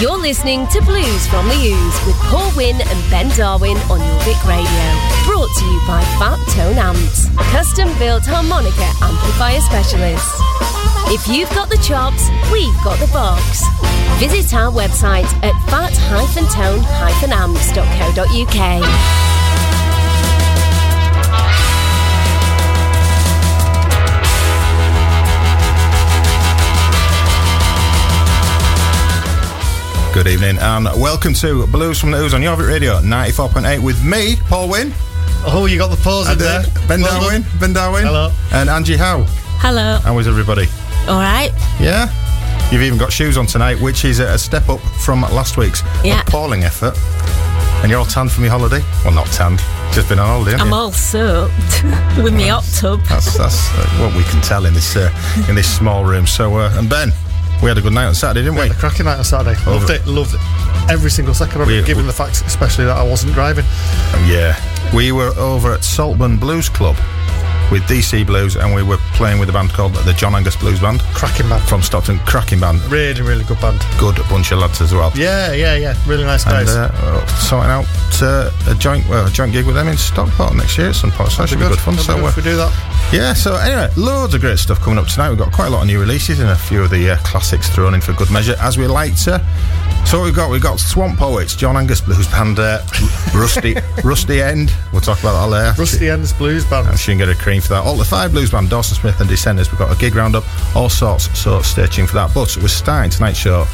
You're listening to Blues from the Ooze with Paul Wynn and Ben Darwin on Jorvik Radio. Brought to you by Fat Tone Amps, custom built harmonica amplifier specialists. If you've got the chops, we've got the box. Visit our website at fat-tone-amps.co.uk. Good evening and welcome to Blues from the Ooze on Jorvik Radio 94.8 with me, Paul Wynn. Oh, you got the pause in there. Ben Well Darwin, done. Ben Darwin. Hello. And Angie Howe. Hello. How is everybody? All right. Yeah? You've even got shoes on tonight, which is a step up from last week's Yeah. appalling effort. And you're all tanned from your holiday? Well, not tanned, just been on holiday, I'm you? all soaked with my hot tub. That's, that's uh, what we can tell in this uh, in this small room. So, uh, and Ben, we had a good night on Saturday, didn't we? The cracking night on Saturday. Loved it. Loved it. Every single second of it, given we- the fact, especially that I wasn't driving. Yeah. We were over at Saltburn Blues Club with DC Blues and we were playing with a band called the John Angus Blues Band Cracking band. from Stockton. Cracking band. Really, really good band. Good bunch of lads as well. Yeah, yeah, yeah. Really nice And guys. uh, sorting out uh, a joint well, a joint gig with them in Stockport next year at some point. So that should be good fun. That'd So good uh, if we do that. yeah, so anyway, loads of great stuff coming up tonight. We've got quite a lot of new releases and a few of the uh, classics thrown in for good measure, as we like to. So what we've got we've got Swamp Poets, John Angus Blues Band, uh, Rusty Rusty End. We'll talk about that later. Rusty Ends Blues Band. And she can get a cream for that. Altered Five blues band, Dawson Smith and Dissenters. We've got a gig roundup, all sorts. So stay tuned for that. But we're starting tonight's show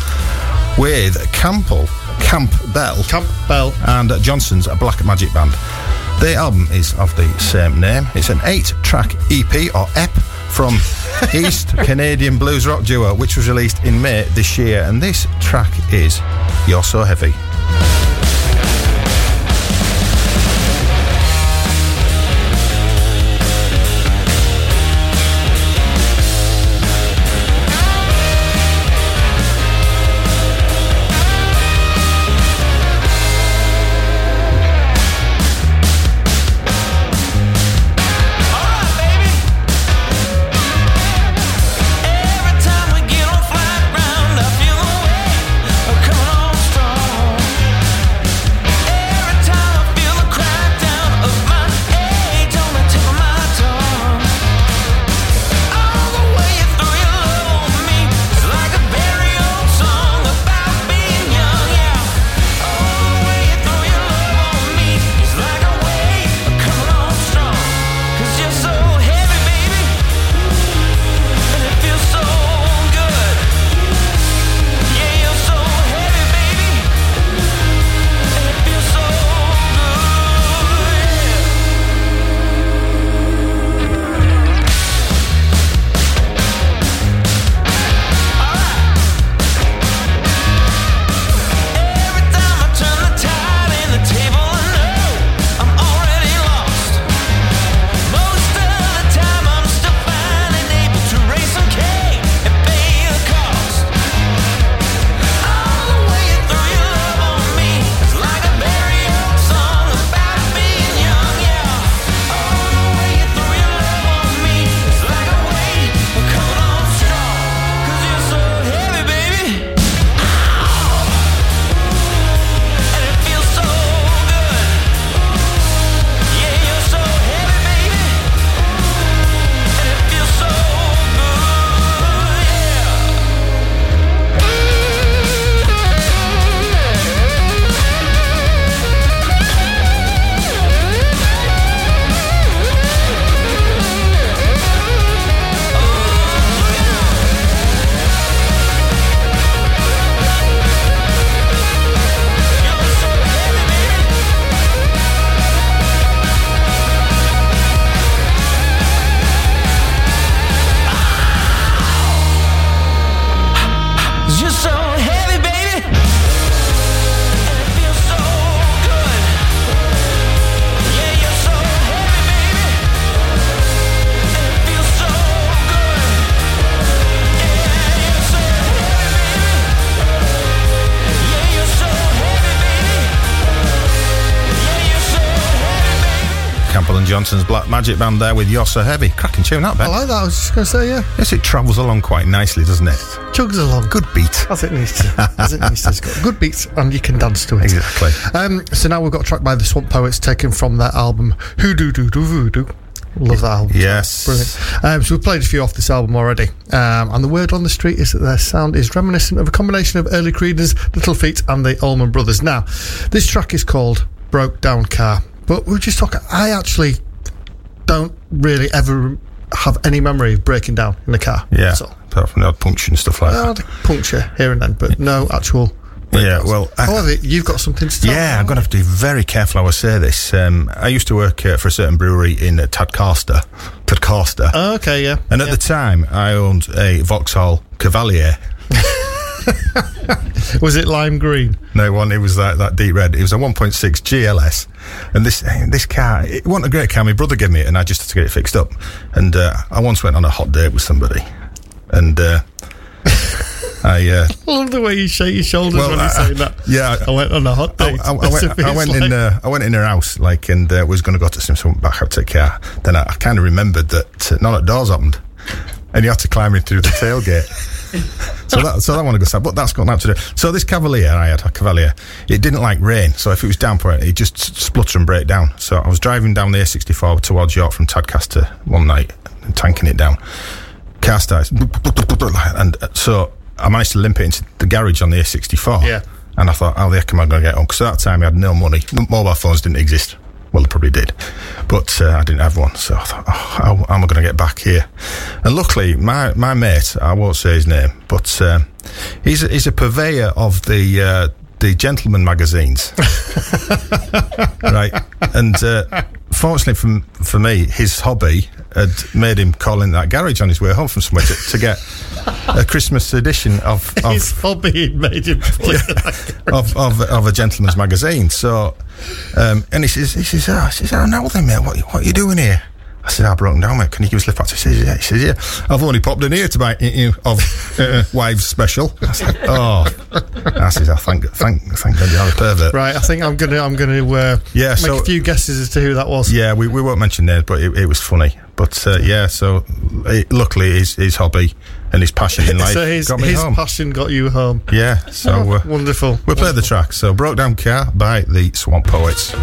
with Campbell, Camp Bell, Camp Bell. and Johnson's Black Magic Band. The album is of the same name. It's an eight-track EP or EP from East Canadian blues rock duo, which was released in May this year. And this track is "You're So Heavy." Magic Band there with You're So Heavy. Cracking tune, that, I like that. I was just going to say, yeah, Yes, it travels along quite nicely, doesn't it? chugs along. Good beat. As it needs to. As it needs to. It's got good beats and you can dance to it. Exactly. Um, so now we've got a track by the Swamp Poets taken from their album Hoodoo Doo Doo Voodoo. Love that album. Yes. Brilliant. Um, so we've played a few off this album already. Um, and the word on the street is that their sound is reminiscent of a combination of early Creedence, Little Feat, and the Allman Brothers. Now, this track is called Broke Down Car. But we were just talking, I actually don't really ever have any memory of breaking down in the car. Yeah. So, Apart from the odd puncture and stuff like that. a puncture here and then, but no actual. Yeah, well, I- However, you've got something to tell. Yeah, I'm going to have to be very careful how I say this. Um, I used to work uh, for a certain brewery in uh, Tadcaster. Tadcaster. Oh, okay, yeah. and at yeah. the time, I owned a Vauxhall Cavalier. was it lime green? No one, it was that, that deep red. It was a 1.6 GLS. And this this car, it wasn't a great car. My brother gave me it, and I just had to get it fixed up. And uh, I once went on a hot date with somebody. And uh, I. Uh, I love the way you shake your shoulders Well, when you're I- saying that. yeah, I went on a hot date. I- I That's went, I went feels in. like. Uh, I went in her house, like, and uh, was going to go to some back out to the car. Then I, I kind of remembered that uh, none of the doors opened, and you had to climb in through the tailgate. So that so that one I go sad, but that's got nothing to do. So this Cavalier I had a Cavalier. It didn't like rain, so if it was downpour, it just splutter and break down. So I was driving down the A64 towards York from Tadcaster one night, and tanking it down. Car starts, and uh, so I managed to limp it into the garage on the A64. Yeah. And I thought, how the heck am I going to get home? Because at that time I had no money. Mobile phones didn't exist. Well, I probably did. But uh, I didn't have one. So I thought, oh, how, how am I going to get back here? And luckily, my, my mate, I won't say his name, but uh, he's, a, he's a purveyor of the, uh, the gentleman magazines. right. And uh, fortunately for, for me, his hobby had made him call in that garage on his way home from somewhere to, to get a Christmas edition of, of His hobby made him it. of, of, of a gentleman's magazine. So, um, and he says, he says, oh, he says, oh, now then, mate, what, what are you doing here? I said, I've broken down, mate. Can you give us a lift back? He says, yeah. He says, yeah. I've only popped in here to buy you know, of uh, wives special. I said, oh. I said, oh, thank, thank, thank God you're a pervert. Right, I think I'm gonna I'm gonna uh, Yeah, make so- a few guesses as to who that was. Yeah, we, we won't mention names, but it, it was funny. But uh, yeah, so it, luckily his, his hobby and his passion in life so his got me his home. passion got you home. yeah, so uh, Wonderful. we played the track. So Broke Down Car by the Swamp Poets.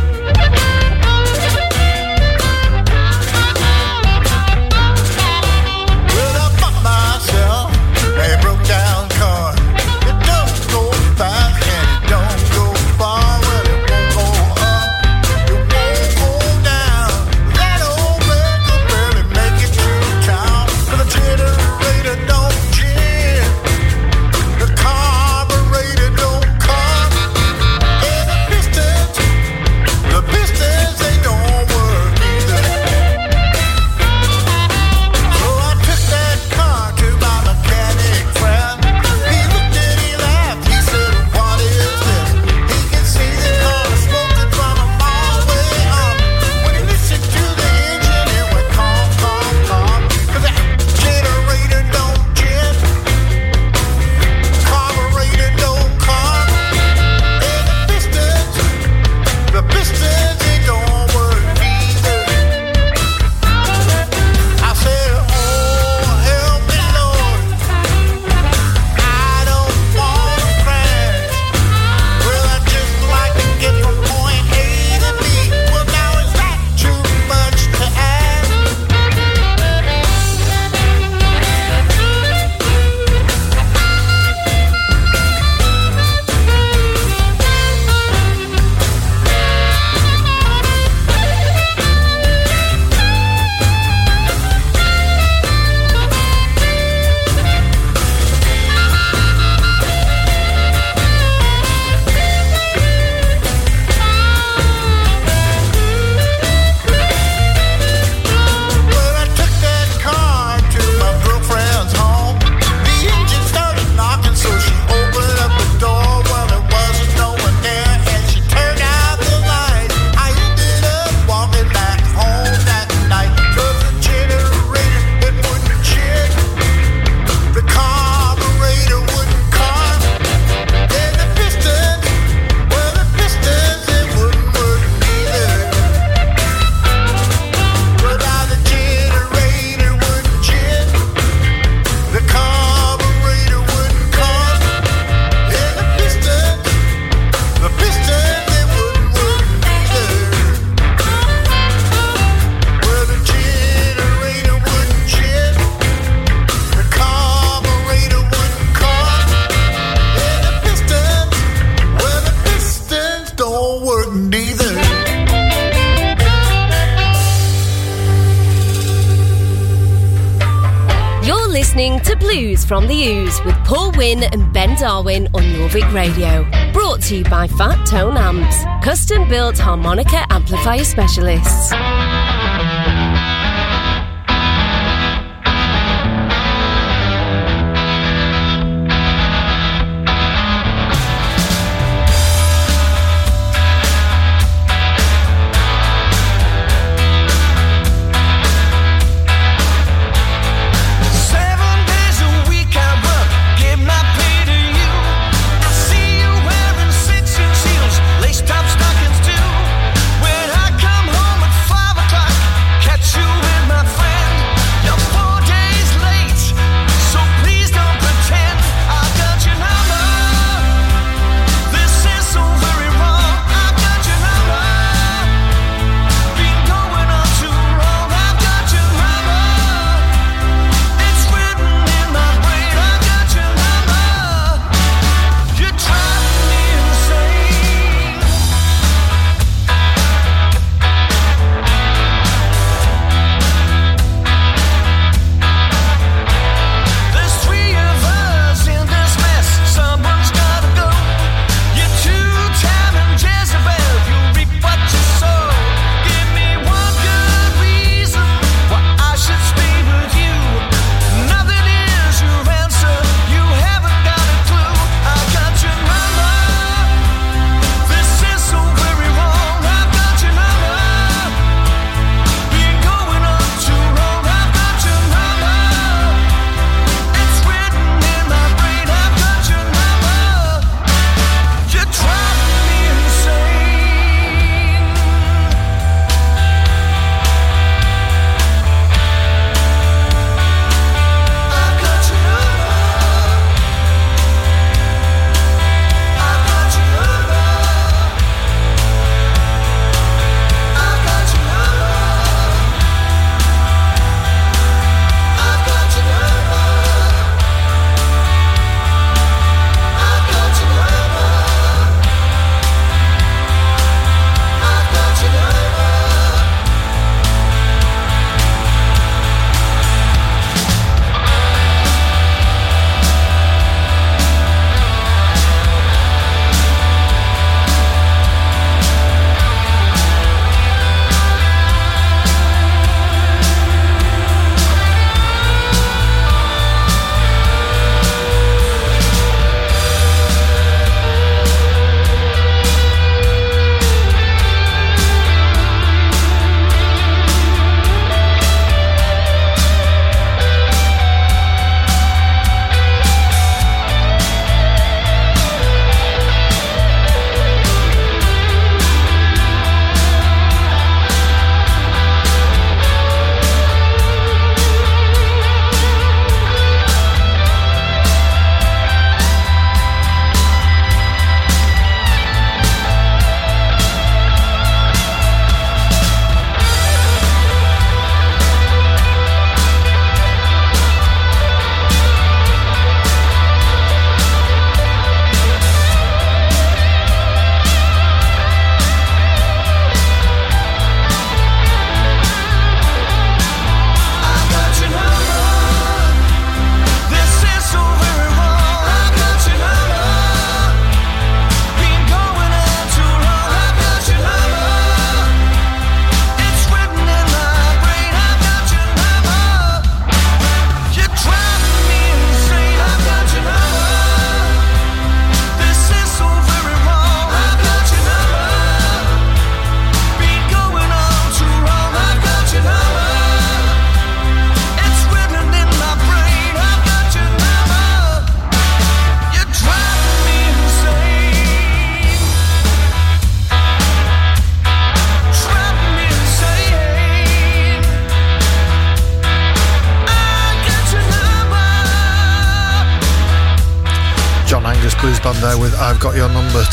From the Ooze with Paul Wynn and Ben Darwin on Jorvik Radio. Brought to you by Fat Tone Amps, custom built harmonica amplifier specialists.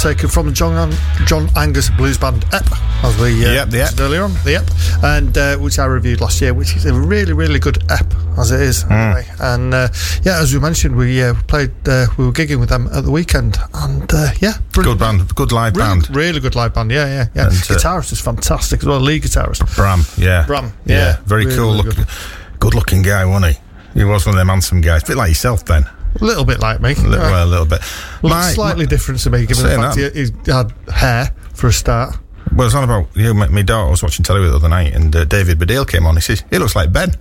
Taken from the John, John Angus Blues Band EP, as we uh, Yep, the EP. said earlier on, the EP, and uh, which I reviewed last year, which is a really, really good EP, as it is, anyway. And uh, yeah, as we mentioned, we uh, played, uh, we were gigging with them at the weekend, and uh, yeah, Good band, good live Really, band. really good live band, yeah, yeah, yeah. And, Guitarist is fantastic as well, lead guitarist. Bram, yeah. Bram, yeah, Very really, cool really looking. Good looking guy, wasn't he? He was one of them handsome guys, a bit like yourself, Ben. A little bit like me. A little, Right. well, a little bit. Looks My- slightly different to me, given the fact that- he, he had hair for a start. Well, it's not about you. My, my daughter was watching telly the other night, and uh, David Baddiel came on. He says he looks like Ben.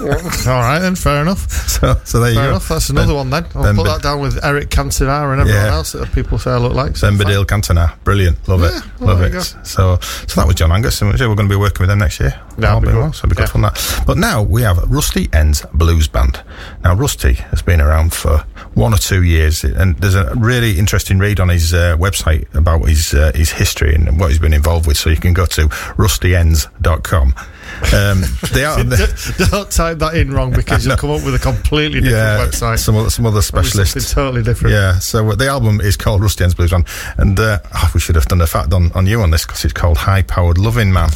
All right, then, fair enough. So, so there you go. enough. That's another one then. I'll Ben put Bid- that down with Eric Cantona and everyone Yeah. else that people say I look like. so Ben. Cantona, brilliant, love Yeah, it, well, love it. So, so that was John Angus, and we're going to be working with them next year. That'd All be well, so it'll be good Yeah. fun that. But now we have Rusty Ends Blues Band. Now Rusty has been around for one or two years, and there's a really interesting read on his uh, website about his uh, his history and what he's been involved with. So you can go to rustyends.com. Um, they are. Don't type that in wrong because you'll come up with a completely different yeah, website. some other, some other That'll specialists. Totally different. Yeah, so uh, the album is called Rusty Ends Blues Band, and uh, oh, we should have done a fact on, on you on this because it's called High Powered Loving Man.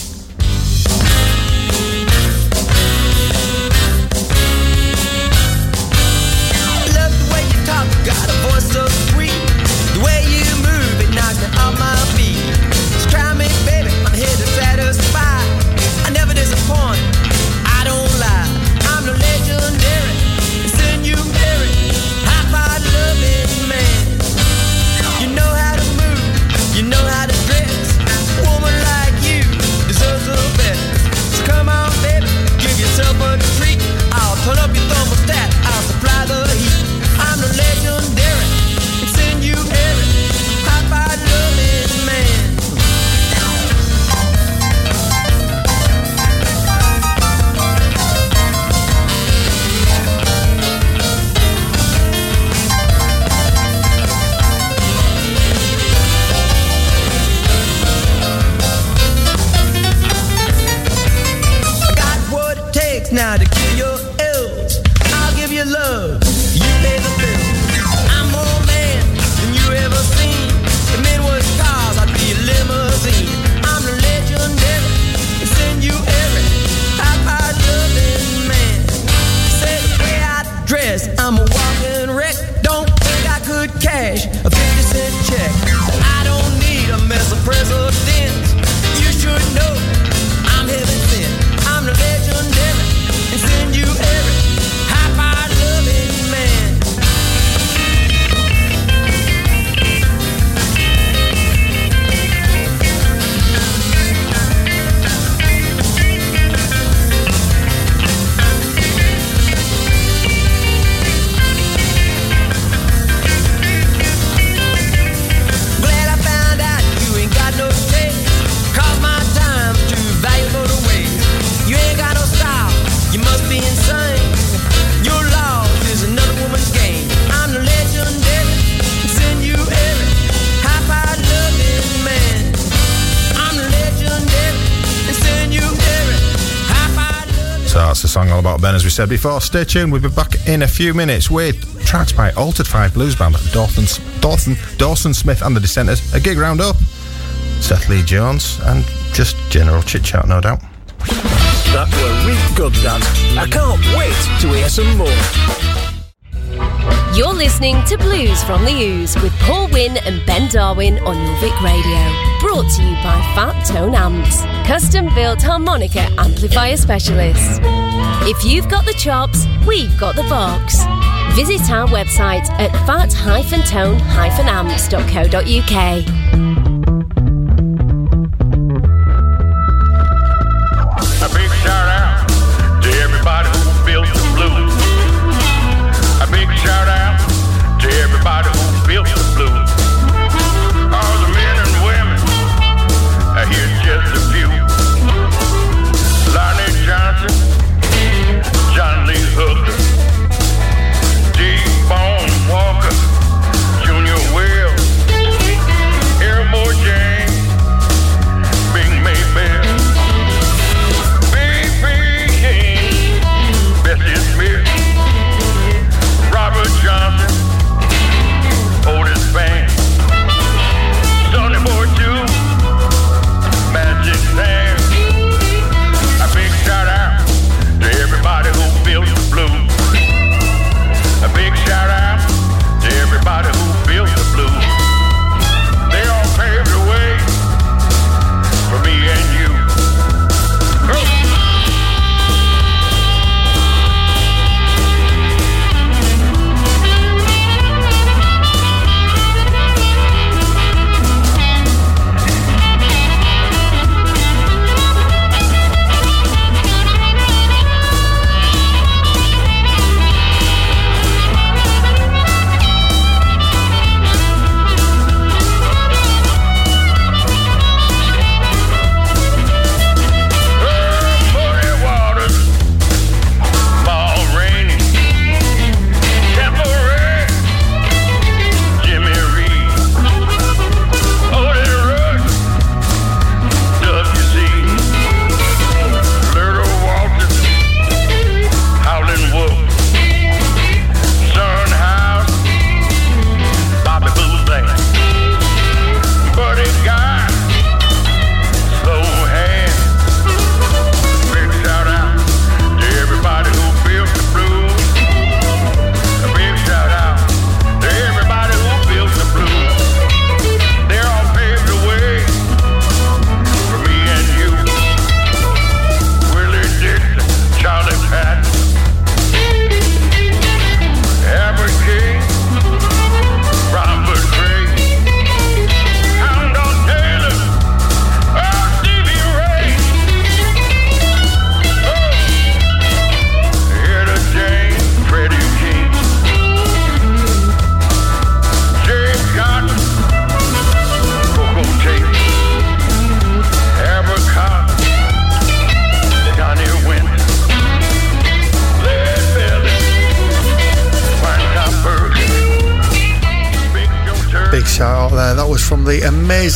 We said before. Stay tuned, we'll be back in a few minutes with tracks by Altered Five Blues Band, Dawson, Dawson, Dawson Smith and the Dissenters, a gig roundup, Seth Lee Jones, and just general chit chat, no doubt. That were really good, that. I can't wait to hear some more. You're listening to Blues from the Ooze with Paul Wynn and Ben Darwin on Jorvik Radio. Brought to you by Fat Tone Amps, custom built harmonica amplifier specialists. If you've got the chops, we've got the box. Visit our website at fat-tone-amps.co.uk.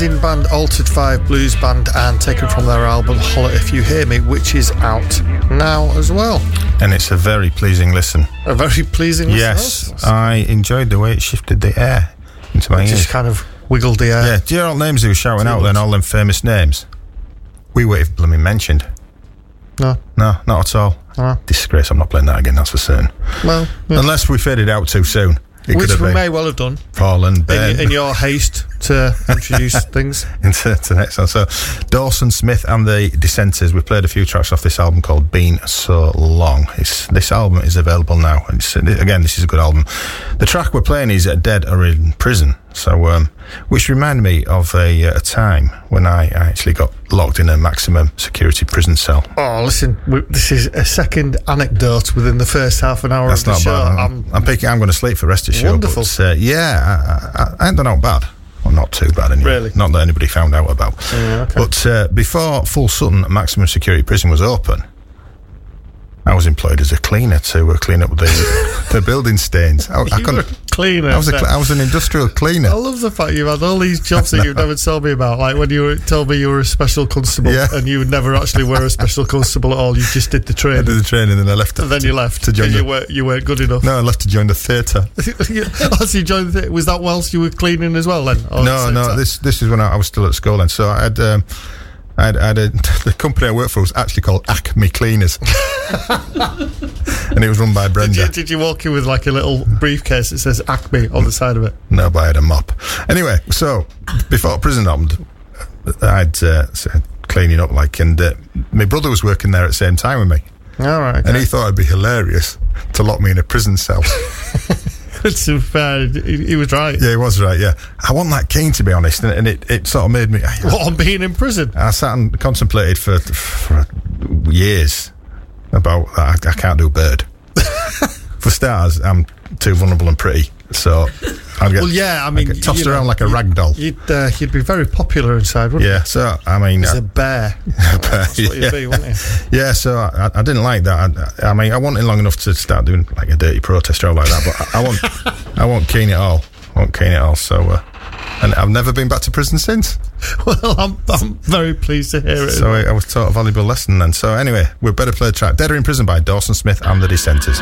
amazing band Altered Five Blues Band and taken from their album Holler If You Hear Me, which is out now as well. And it's a very pleasing listen. A very pleasing listen Yes, also. I enjoyed the way it shifted the air into my ears. Just kind of wiggled the air. Yeah, do you know all names he was shouting out then, all them famous names? We were even blooming mentioned. No. No, not at all. No. Disgrace, I'm not playing that again, that's for certain. Well, yeah. Unless we faded out too soon. It which we may well have done fallen, in, Ben. in your haste to introduce things. into the next one. So, Dawson Smith and the Dissenters. We played a few tracks off this album called "Been So Long." It's, this album is available now. It's, again, this is a good album. The track we're playing is "Dead or in Prison," so um, which reminded me of a, a time when I actually got locked in a maximum security prison cell. Oh, listen, we, this is a second anecdote within the first half an hour That's of the not show. bad. I'm, I'm, I'm picking. I'm going to sleep for the rest of the show. Wonderful. But, uh, yeah, I, I, I ain't done out bad. Well, not too bad anyway. Really? Not that anybody found out about. Yeah, okay. But uh, before Full Sutton Maximum Security Prison was open, I was employed as a cleaner to uh, clean up the the building stains. I, I were couldn't. a cleaner. I was a I was an industrial cleaner. I love the fact you've had all these jobs that you've never told me about. Like when you were, told me you were a special constable Yeah. and you never actually were a special constable at all. You just did the I training. did the training and then I left. and then you left to join because you the- weren't, you weren't good enough. No, I left to join the theatre. oh, so you joined the, was that whilst you were cleaning as well then? At the No, no. time? This this is when I, I was still at school, and so I had. Um, I had, I had a, the company I worked for was actually called Acme Cleaners, and it was run by Did Brenda. you, did you walk in with like a little briefcase that says Acme on the side of it? No, but I had a mop. Anyway, so before prison opened, I'd uh, cleaning up like, and uh, my brother was working there at the same time with me, All right. and he thought it'd be hilarious to lock me in a prison cell. to be fair, he, he was right. yeah, he was right. Yeah, I wasn't that keen to be honest, and, and it, it sort of made me. Ah, what on being in prison? I sat and contemplated for for years about that. I, I can't do bird. for stars, I'm too vulnerable and pretty, so I'd get, Well, yeah, I mean, get tossed you know, around like a rag doll. You'd uh, you'd be very popular inside, wouldn't Yeah, so I mean, you? As uh, a bear. That's what yeah. you'd be, wouldn't you? Yeah, so I, I didn't like that. I, I mean, I wasn't long enough to start doing like a dirty protest or like that, but I, I wasn't, I wasn't keen at all. I wasn't keen at all. So, uh, and I've never been back to prison since. Well, I'm, I'm very pleased to hear it. So I, I was taught a valuable lesson then. So anyway, we're better play the track "Dead or in Prison" by Dawson Smith and the Dissenters.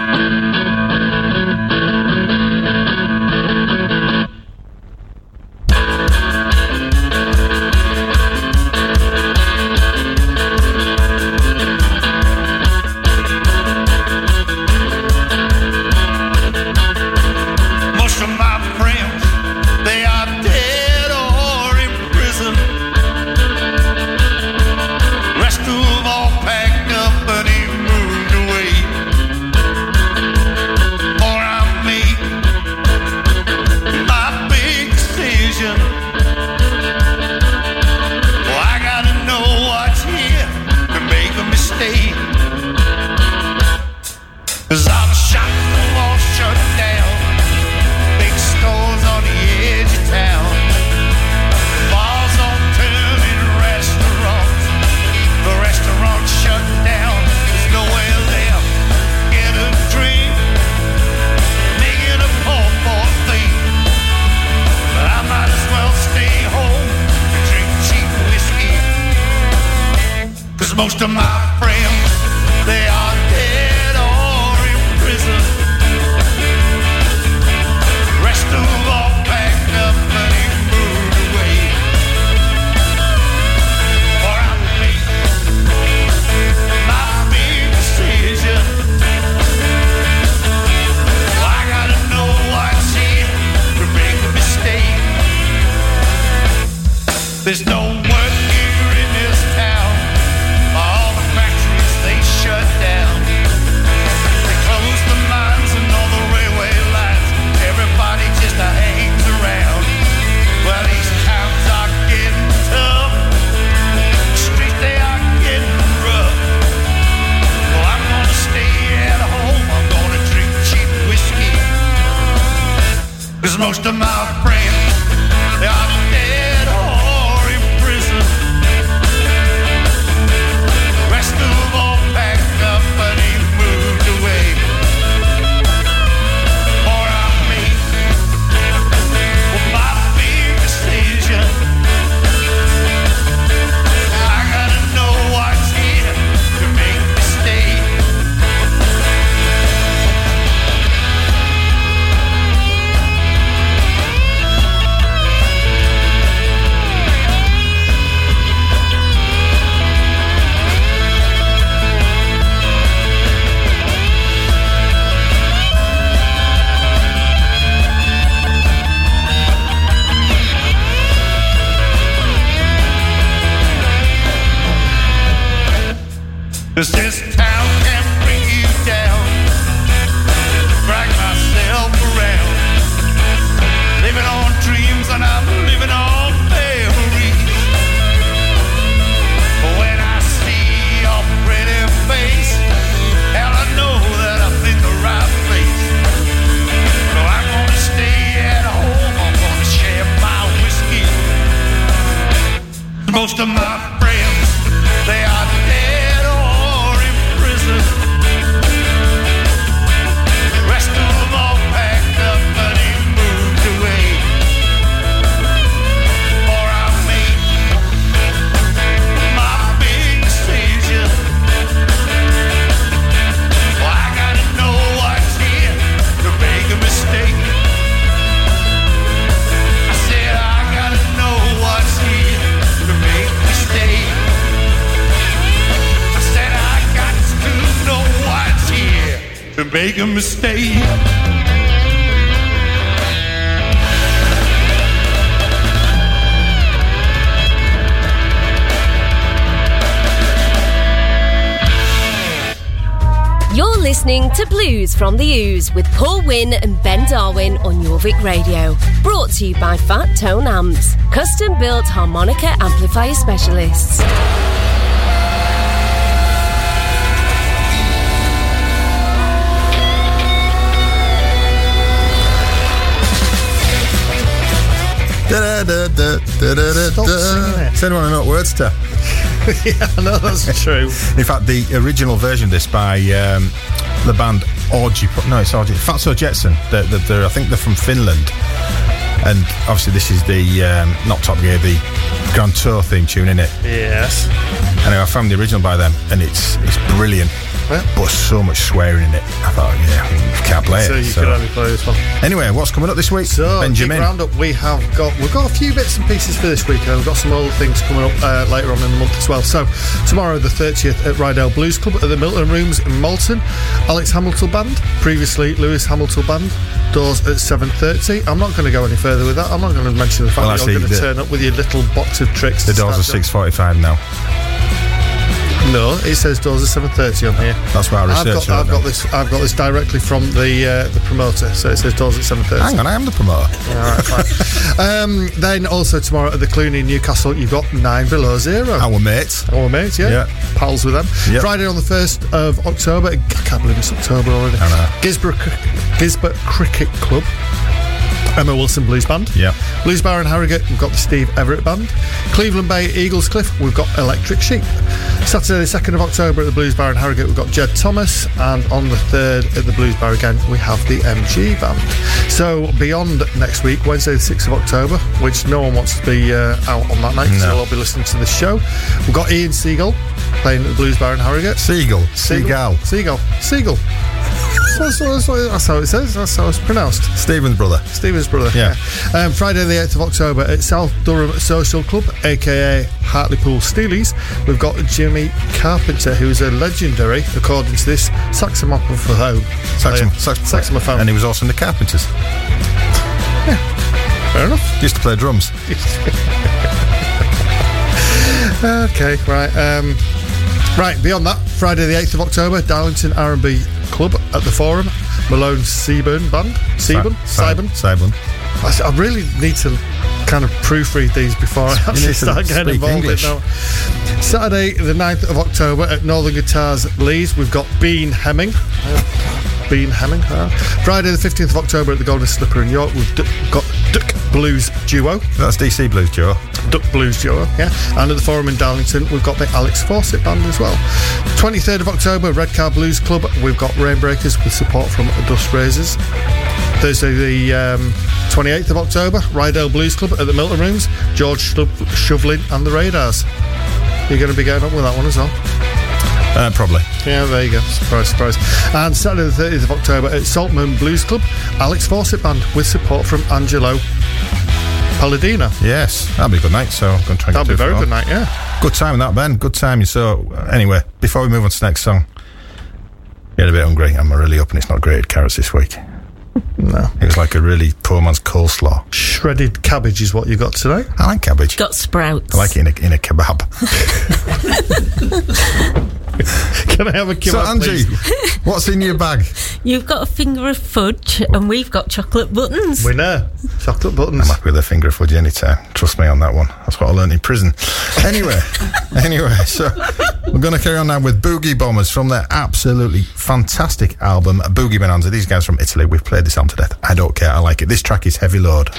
Mistake. You're listening to Blues from the Ooze with Paul Wynn and Ben Darwin on Jorvik Radio. Brought to you by Fat Tone Amps, custom built harmonica amplifier specialists. Da-da-da-da, da-da-da-da. Stop singing it. Does anyone know what words to? yeah, no, that's true. In fact, the original version of this by um, the band Orgy. No, it's Orgy. Fatso Jetson. They're, they're, they're- I think they're from Finland. And obviously, this is the um, not Top Gear, the Grand Tour theme tune, in it. Yes. Anyway, I found the original by them, and it's it's brilliant. Yeah. But so much swearing in it. I thought, yeah, you can't play So it. you so- could only play this one. Anyway, what's coming up this week? So, Benjamin. Roundup, we have got we've got a few bits and pieces for this week, and we've got some other things coming up uh, later on in the month as well. So, tomorrow the 30th at Ryedale Blues Club at the Milton Rooms in Malton, Alex Hamilton Band, previously Lewis Hamilton Band. Doors at 7:30. I'm not going to go any further with that. I'm not going to mention the fact Well, that you're going to turn up with your little box of tricks. The doors are six forty-five now. No, it says doors at 7:30 on here. That's what I I've researched. got, I've got this. I've got this directly from the uh, the promoter. So it says doors at 7:30. Hang on, I am the promoter. All right, fine. um, then also tomorrow at the Cluny in Newcastle, you've got nine below zero. Our mates. Our mates, yeah. Yeah. Pals with them. Yep. Friday on the 1st of October. I can't believe it's October already. I know. Guisborough, Guisborough Cricket Club. Emma Wilson Blues Band. Yeah. Blues Bar in Harrogate, we've got the Steve Everett Band. Cleveland Bay Eaglescliffe, we've got Electric Sheep. Saturday, the 2nd of October at the Blues Bar in Harrogate, we've got Jed Thomas. And on the 3rd at the Blues Bar again, we have the MG Band. So beyond next week, Wednesday, the 6th of October, which no one wants to be uh, out on that night because No. they'll all be listening to the show. We've got Ian Siegal playing at the Blues Bar in Harrogate. Seagull. Seagull. Seagull. That's, how it says. That's how it's pronounced. Stephen's brother. Stephen's brother. Yeah. Um, Friday, the 8th of October at South Durham Social Club, aka Hartlepool Steelies. We've got Jimmy Carpenter, who's a legendary, according to this, saxophone. Saxon, player. sax- Saxophone. And he was also in the Carpenters. Fair enough. He used to play drums. Okay, right. Um, right, beyond that, Friday the 8th of October, Darlington R&B Club at the Forum. Malone Seaburn Band. Seaburn? Seaburn? Seaburn. I s- I really need to kind of proofread these before I actually start getting involved English. in them. Saturday, the 9th of October at Northern Guitars Leeds, we've got Ben Hemming. Ben Hemming. uh. Friday, the 15th of October at the Golden Slipper in York, we've got Duck Blues Duo. That's DC Blues, Duo. Duck Blues Duo, yeah. And at the Forum in Darlington, we've got the Alex Fawcett Band as well. 23rd of October, Redcar Blues Club, we've got Rainbreakers with support from Dust Raisers. Thursday, the um, 28th of October, Ryedale Blues Club at the Milton Rooms, George Sho- Shovelin and the Radars. You're going to be going up with that one as well. Uh, probably. Yeah, there you go. Surprise, surprise. And Saturday, the 30th of October at Saltburn Blues Club, Alex Fawcett Band with support from Angelo Palladino. Yes, that'll be a good night. So I'm going to try and That'll get be a very good night, yeah. Good time with that, Ben. Good time. So uh, anyway, before we move on to the next song, get a bit hungry. I'm really hoping it's not grated carrots this week. No. It was like a really poor man's coleslaw. Shredded cabbage is what you got today. I like cabbage. Got sprouts. I like it in a, in a kebab. Can I have a kebab, so Angie, please? what's in your bag? You've got a finger of fudge, and we've got chocolate buttons. Winner. Chocolate buttons. I'm happy with a finger of fudge anytime. Trust me on that one. That's what I learned in prison. Anyway, anyway, so we're going to carry on now with Boogie Bombers from their absolutely fantastic album, Boogie Bonanza. These guys from Italy, we've played this album to death. I don't care. I like it. This track is Heavy Load.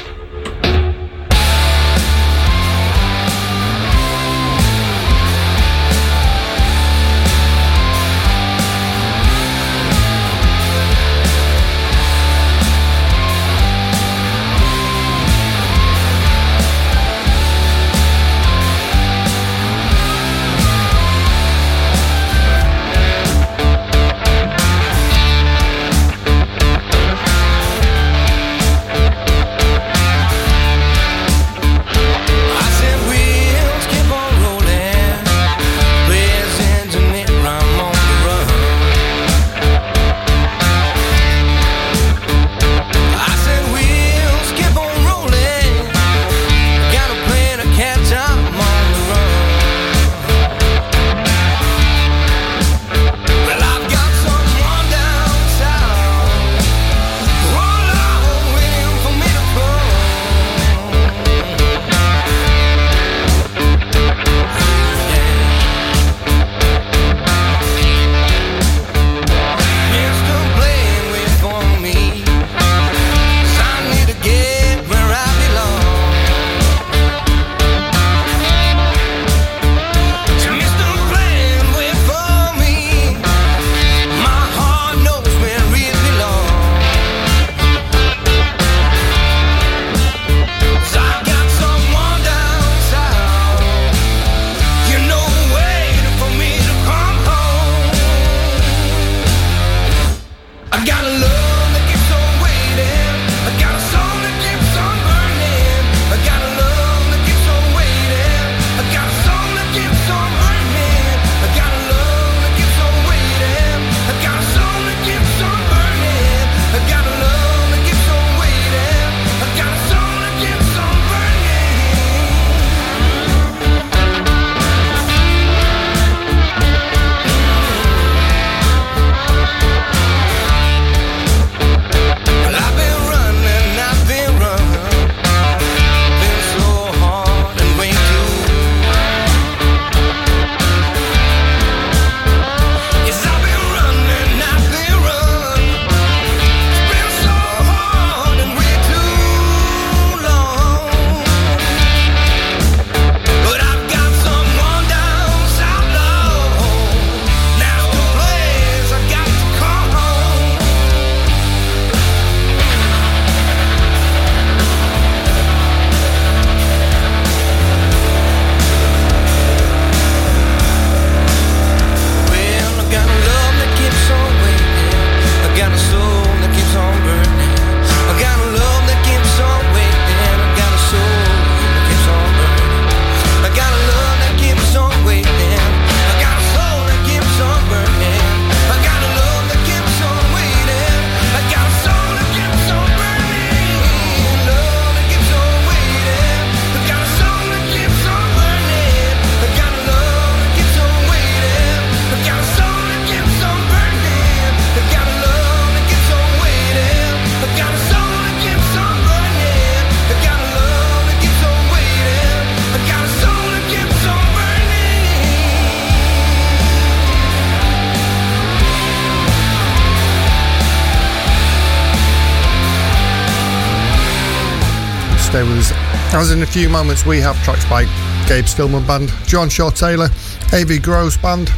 As in a few moments, we have tracks by Gabe Stillman Band, Joanne Shaw Taylor, AV Groves Band,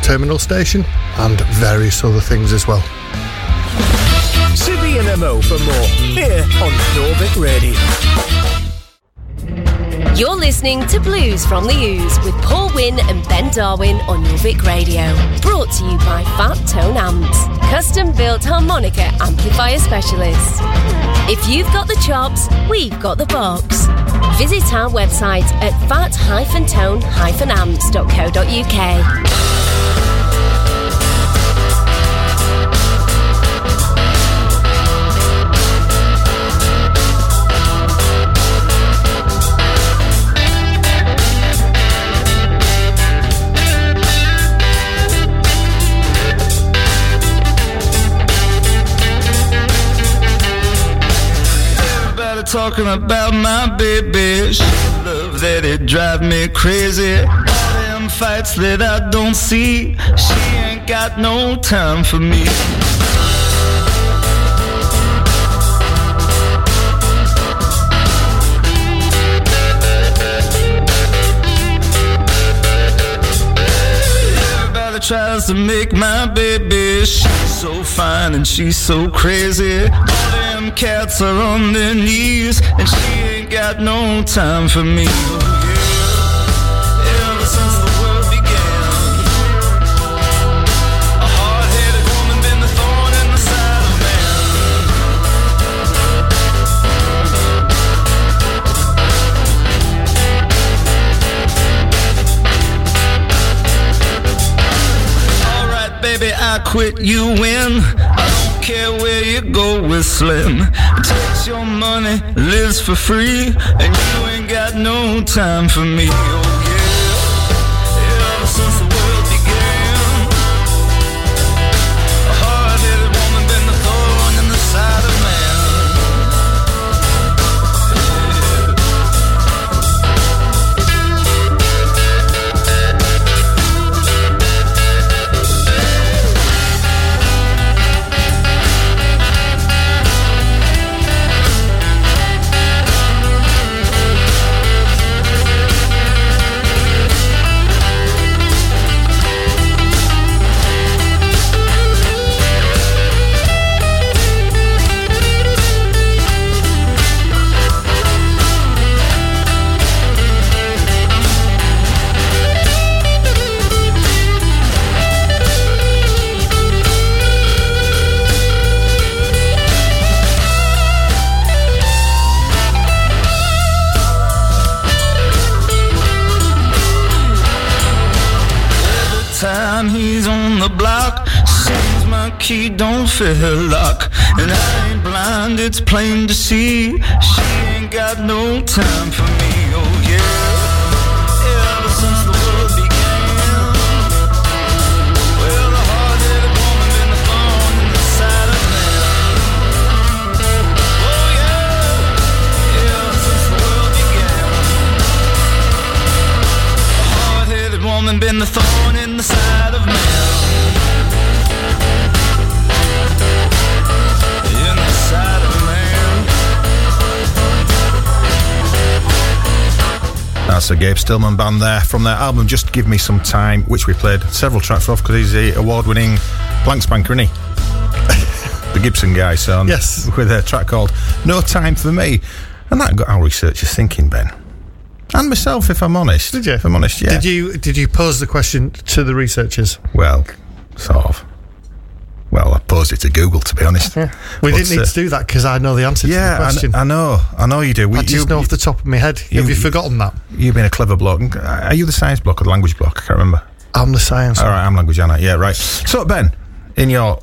Terminal Station, and various other things as well. City and MO for more here on Jorvik Radio. You're listening to Blues from the Ooze with Paul Wynn and Ben Darwin on Jorvik Radio. Brought to you by Fat Tone Amps, custom built harmonica amplifier specialists. If you've got the chops, we've got the box. Visit our website at fat-tone-amps.co.uk. talking about my baby. She love that it drive me crazy. All them fights that I don't see. She ain't got no time for me. Everybody tries to make my baby. She's so fine and she's so crazy. Cats are on their knees, and she ain't got no time for me. Ever since the world began, a hard-headed woman been the thorn in the side of man. Alright, baby, I quit, you win. You go with Slim. Takes your money, lives for free, and you ain't got no time for me. It's plain to see. She ain't got no time for me, oh yeah. Oh woman been the thorn That's the Gabe Stillman band there from their album Just Give Me Some Time, which we played several tracks off because he's the award winning blank spanker, isn't he? the Gibson guy, so um, Yes. with a track called No Time for Me. And that got our researchers thinking, Ben. And myself, if I'm honest. Did you? If I'm honest, yeah. Did you did you pose the question to the researchers? Well, it to Google, to be honest. We But, didn't need uh, to do that because I know the answer to the Yeah, question. I, I know. I know you do. We, I just you, know off the top of my head. you- Have you forgotten that? You've been a clever bloke. Are you the science bloke or the language bloke? I can't remember. I'm the science. All right, I'm language Anna. Yeah, right. So, Ben, in your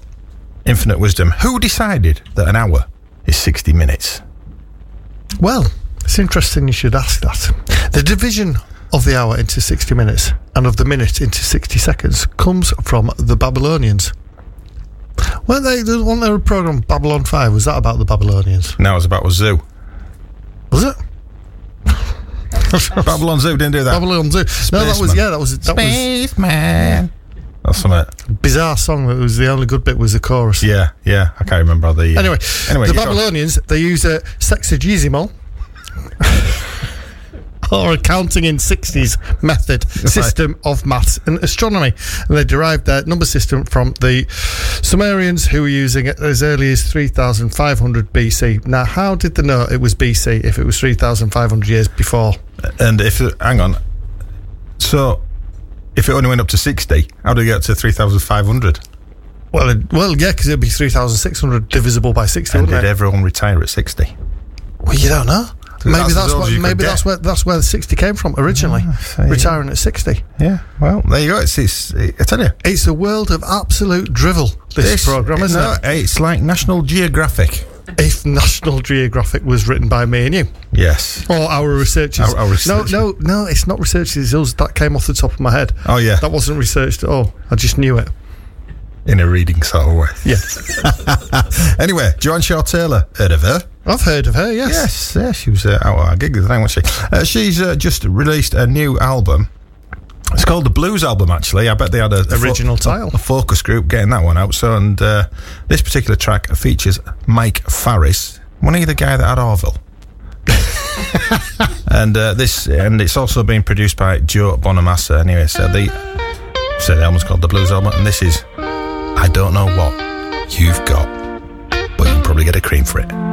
infinite wisdom, who decided that an hour is 60 minutes? Well, it's interesting you should ask that. The division of the hour into 60 minutes and of the minute into 60 seconds comes from the Babylonians. Weren't they, wasn't there a program, Babylon 5? Was that about the Babylonians? No, it was about a zoo. Was it? Babylon Zoo didn't do that. Babylon Zoo. No, that was, Spaceman. yeah, that was, that Spaceman. That's something. bizarre song that was the only good bit was the chorus. Yeah, yeah. I can't remember the. uh, Anyway, anyway, the you go. Babylonians, they use a sexagesimo, or accounting in 60s method system of maths and astronomy. And they derived their number system from the Sumerians who were using it as early as 3500 BC. Now, how did they know it was BC if it was 3500 years before? And if hang on, so if it only went up to sixty, how do you get to three thousand five hundred? Well, it, well, yeah, because it'd be 3600 divisible by 60, And did it? everyone retire at sixty? Well, you don't know. Maybe That's that's, what, as you could maybe that's where that's where the 60 came from originally. Ah, you retiring at 60. Yeah. Well, there you go. It's, it's I tell you, It's a world of absolute drivel. This, program, isn't no, it? It's like National Geographic. If National Geographic was written by me and you, Yes. or our researchers. Our- our researchers. No, no, no. It's not research. It's us. That came off the top of my head. Oh yeah. That wasn't researched at all. I just knew it. In a reading sort of way. Yeah, Anyway, Joanne Shaw Taylor, heard of her? I've heard of her. Yes. Yes, yeah, she was uh, out at our gig the other night, wasn't she? Uh, she's uh, just released a new album. It's called the Blues album. Actually, I bet they had a a Original fo- title. a focus group getting that one out. So, and uh, this particular track features Mike Farris, one of the guy that had Orville. and uh, this, and it's also been produced by Joe Bonamassa. Anyway, so the so the album's called the Blues album, and this is I don't know what you've got, but you can probably get a cream for it.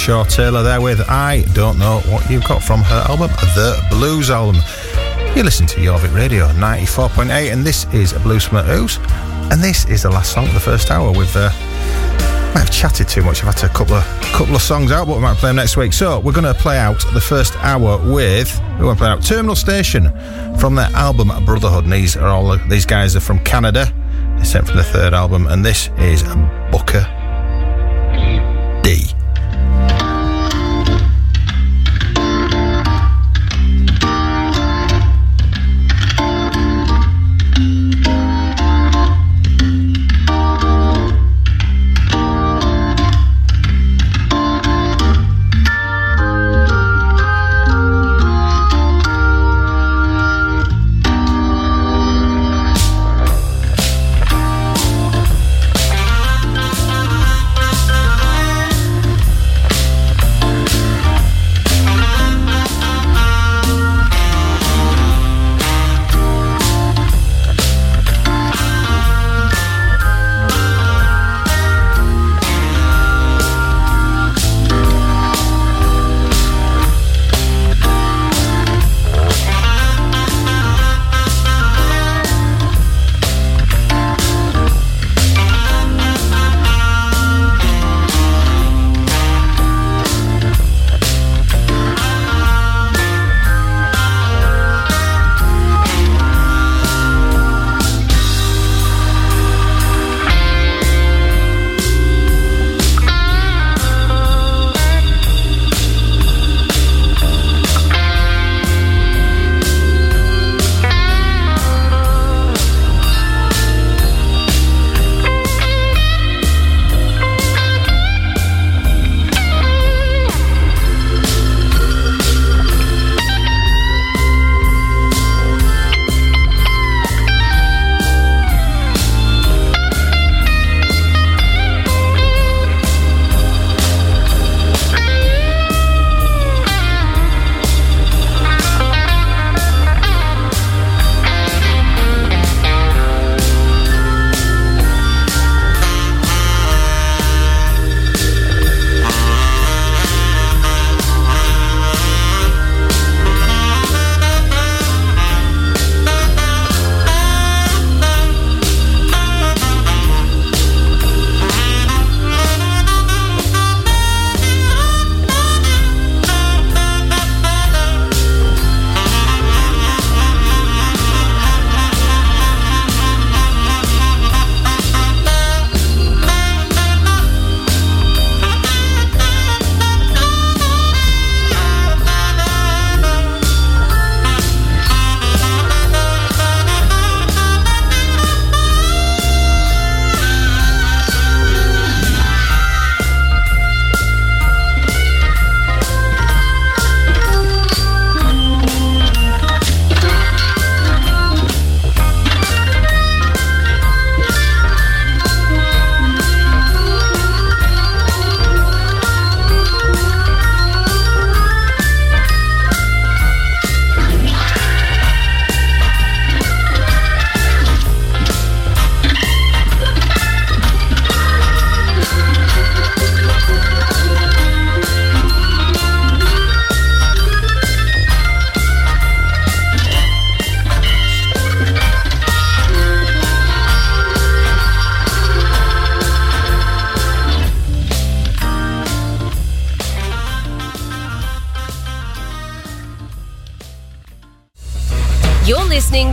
Shaw Taylor there with I Don't Know What You've Got from her album, The Blues Album. You listen to Jorvik Radio 94.8, and this is a the Ooze. And this is the last song of the first hour. We've uh, might have chatted too much. I've had a couple of couple of songs out, but we might play them next week. So we're going to play out the first hour with we're going to play out Terminal Station from their album Brotherhood. And these are all these guys are from Canada. They're sent from the third album, and this is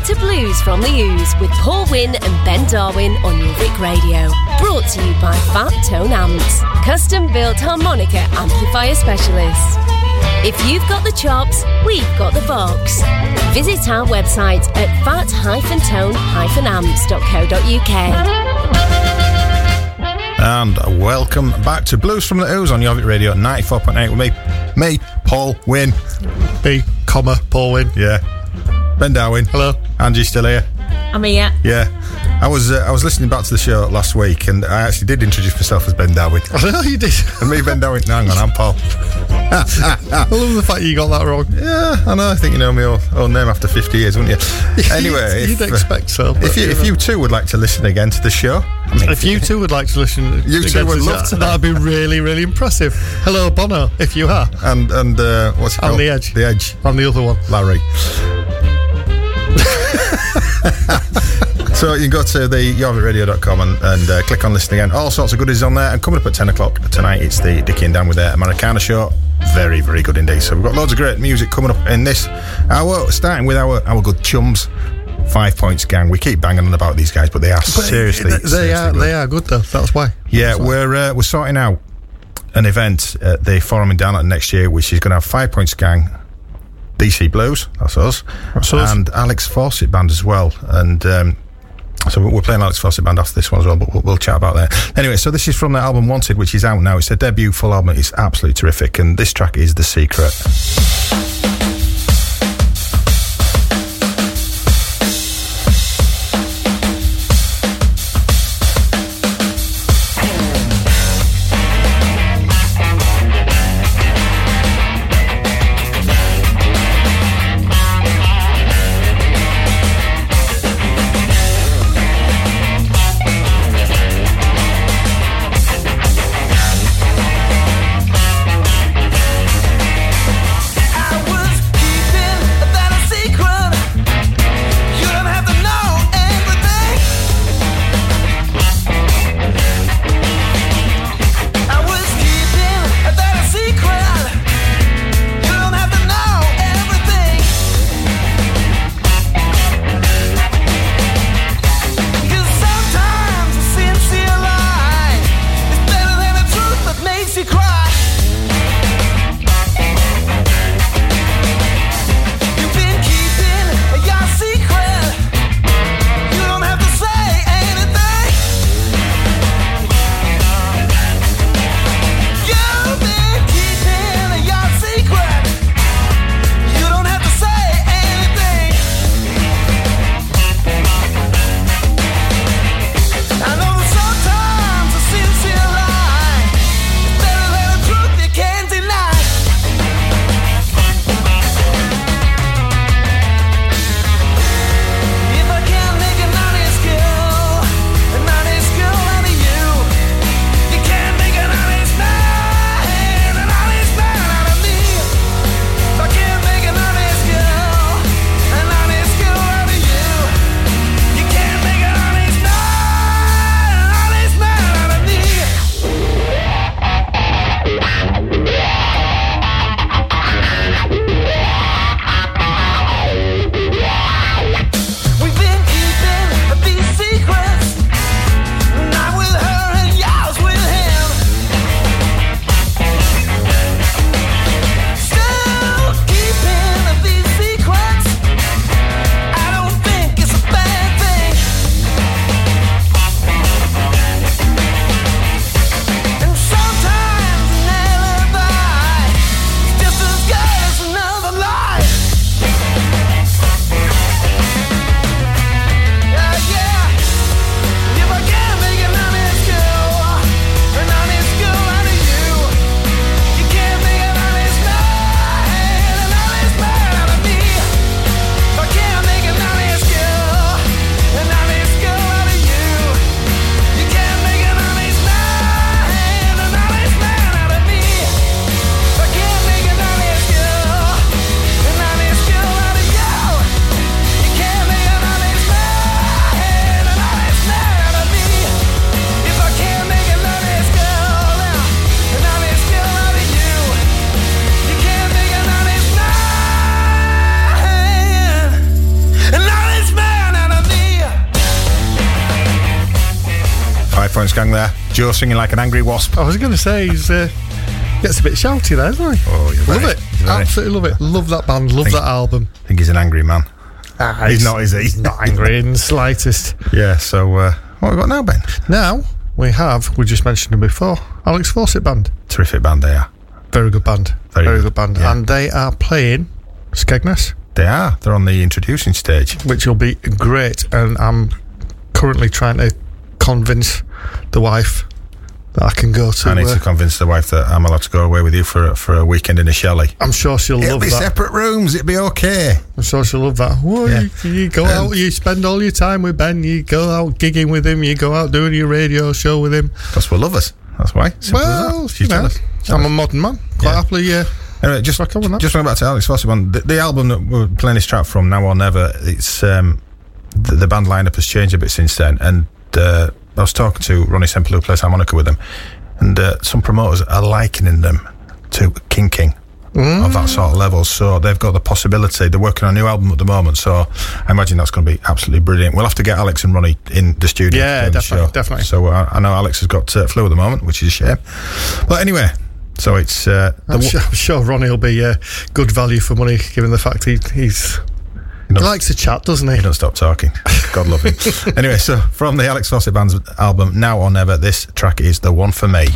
to Blues from the Ooze with Paul Wynn and Ben Darwin on Jorvik Radio. Brought to you by Fat Tone Amps, custom built harmonica amplifier specialists. If you've got the chops, we've got the box. Visit our website at fat-tone-amps.co.uk. And welcome back to Blues from the Ooze on Jorvik Radio 94.8 with me, me, Paul Wynn. B, comma, Paul Wynn. Yeah. Ben Darwin. Hello. Angie's still here. I'm here. Yeah. I was uh, I was listening back to the show last week, and I actually did introduce myself as Ben Darwin. I know you did. And me, Ben Darwin. No, hang on, I'm Paul. I love the fact you got that wrong. Yeah, I know. I think you know my own, own name after 50 years, wouldn't you? Anyway, You'd if, uh, expect so. if you if know. you too would like to listen again to the show, I mean, If you too would like to listen, You two again would love that, to. That'd be really, really impressive. Hello, Bono, if you are and and uh, what's it called? On the edge. The edge. on the other one. Larry. so you can go to the yorvitradio.com and, and uh, click on listen again. All sorts of goodies on there. And coming up at 10 o'clock tonight, it's the Dickie and Dan with their Americana show. Very, very good indeed. So we've got loads of great music coming up in this hour, starting with our, our good chums. Five Points Gang. We keep banging on about these guys, but they are seriously, they, seriously are good. they are good though. That's why. Yeah, we're uh, we're sorting out an event at the Forum in Downland next year, which is going to have Five Points Gang, DC Blues, that's us, That's us. and Alex Fawcett Band as well. And um, so we're playing Alex Fawcett Band after this one as well, but we'll, we'll chat about that. Anyway, so this is from their album Wanted, which is out now. It's a debut full album. It's absolutely terrific, and this track is The Secret. Joe singing like an angry wasp. I was going to say he's uh, gets a bit shouty there, doesn't he? Oh, you're love it. very- Absolutely love it. Love that band. Love Thank- that album. I think he's an angry man. Ah, He's not, is he? He's not angry in the slightest. Yeah, so uh, what have we got now, Ben? Now we have. We just mentioned him before. Alex Fawcett band. Terrific band they are. Very good band. Very Very, good, good, band. yeah. And they are playing Skegness, They are. They're on the introducing stage. which will be great. And I'm currently trying to convince the wife that I can go to. I need uh, to convince the wife that I'm allowed to go away with you for a, for a weekend in a chalet. I'm sure she'll love It'll be separate rooms. It'll be okay. I'm sure she'll love that. Well, Yeah. you, you go Um, out, you spend all your time with Ben, you go out gigging with him, you go out doing your radio show with him. Because we're lovers. That's why. Simple as well, that. you She's know, jealous. I'm a modern man. Quite Yeah. happily, yeah. Anyway, just Crack on with just going back to Alex Fawcett one. The, the album that we're playing this track from, Now or Never. It's um, the, the band lineup has changed a bit since then, and uh, I was talking to Ronnie Semple who plays harmonica with them, and uh, some promoters are likening them to King King. Of that sort of level, so they've got the possibility. They're working on a new album at the moment, so I imagine that's going to be absolutely brilliant. We'll have to get Alex and Ronnie in the studio. Yeah, definitely, definitely. So uh, I know Alex has got uh, flu at the moment, which is a shame. But anyway, so it's uh, I'm, sure, I'm sure Ronnie will be uh, good value for money, given the fact he, he's he likes to chat, doesn't he? He don't stop talking. God love him. anyway, so from the Alex Fawcett Band's album Now or Never, this track is the one for me.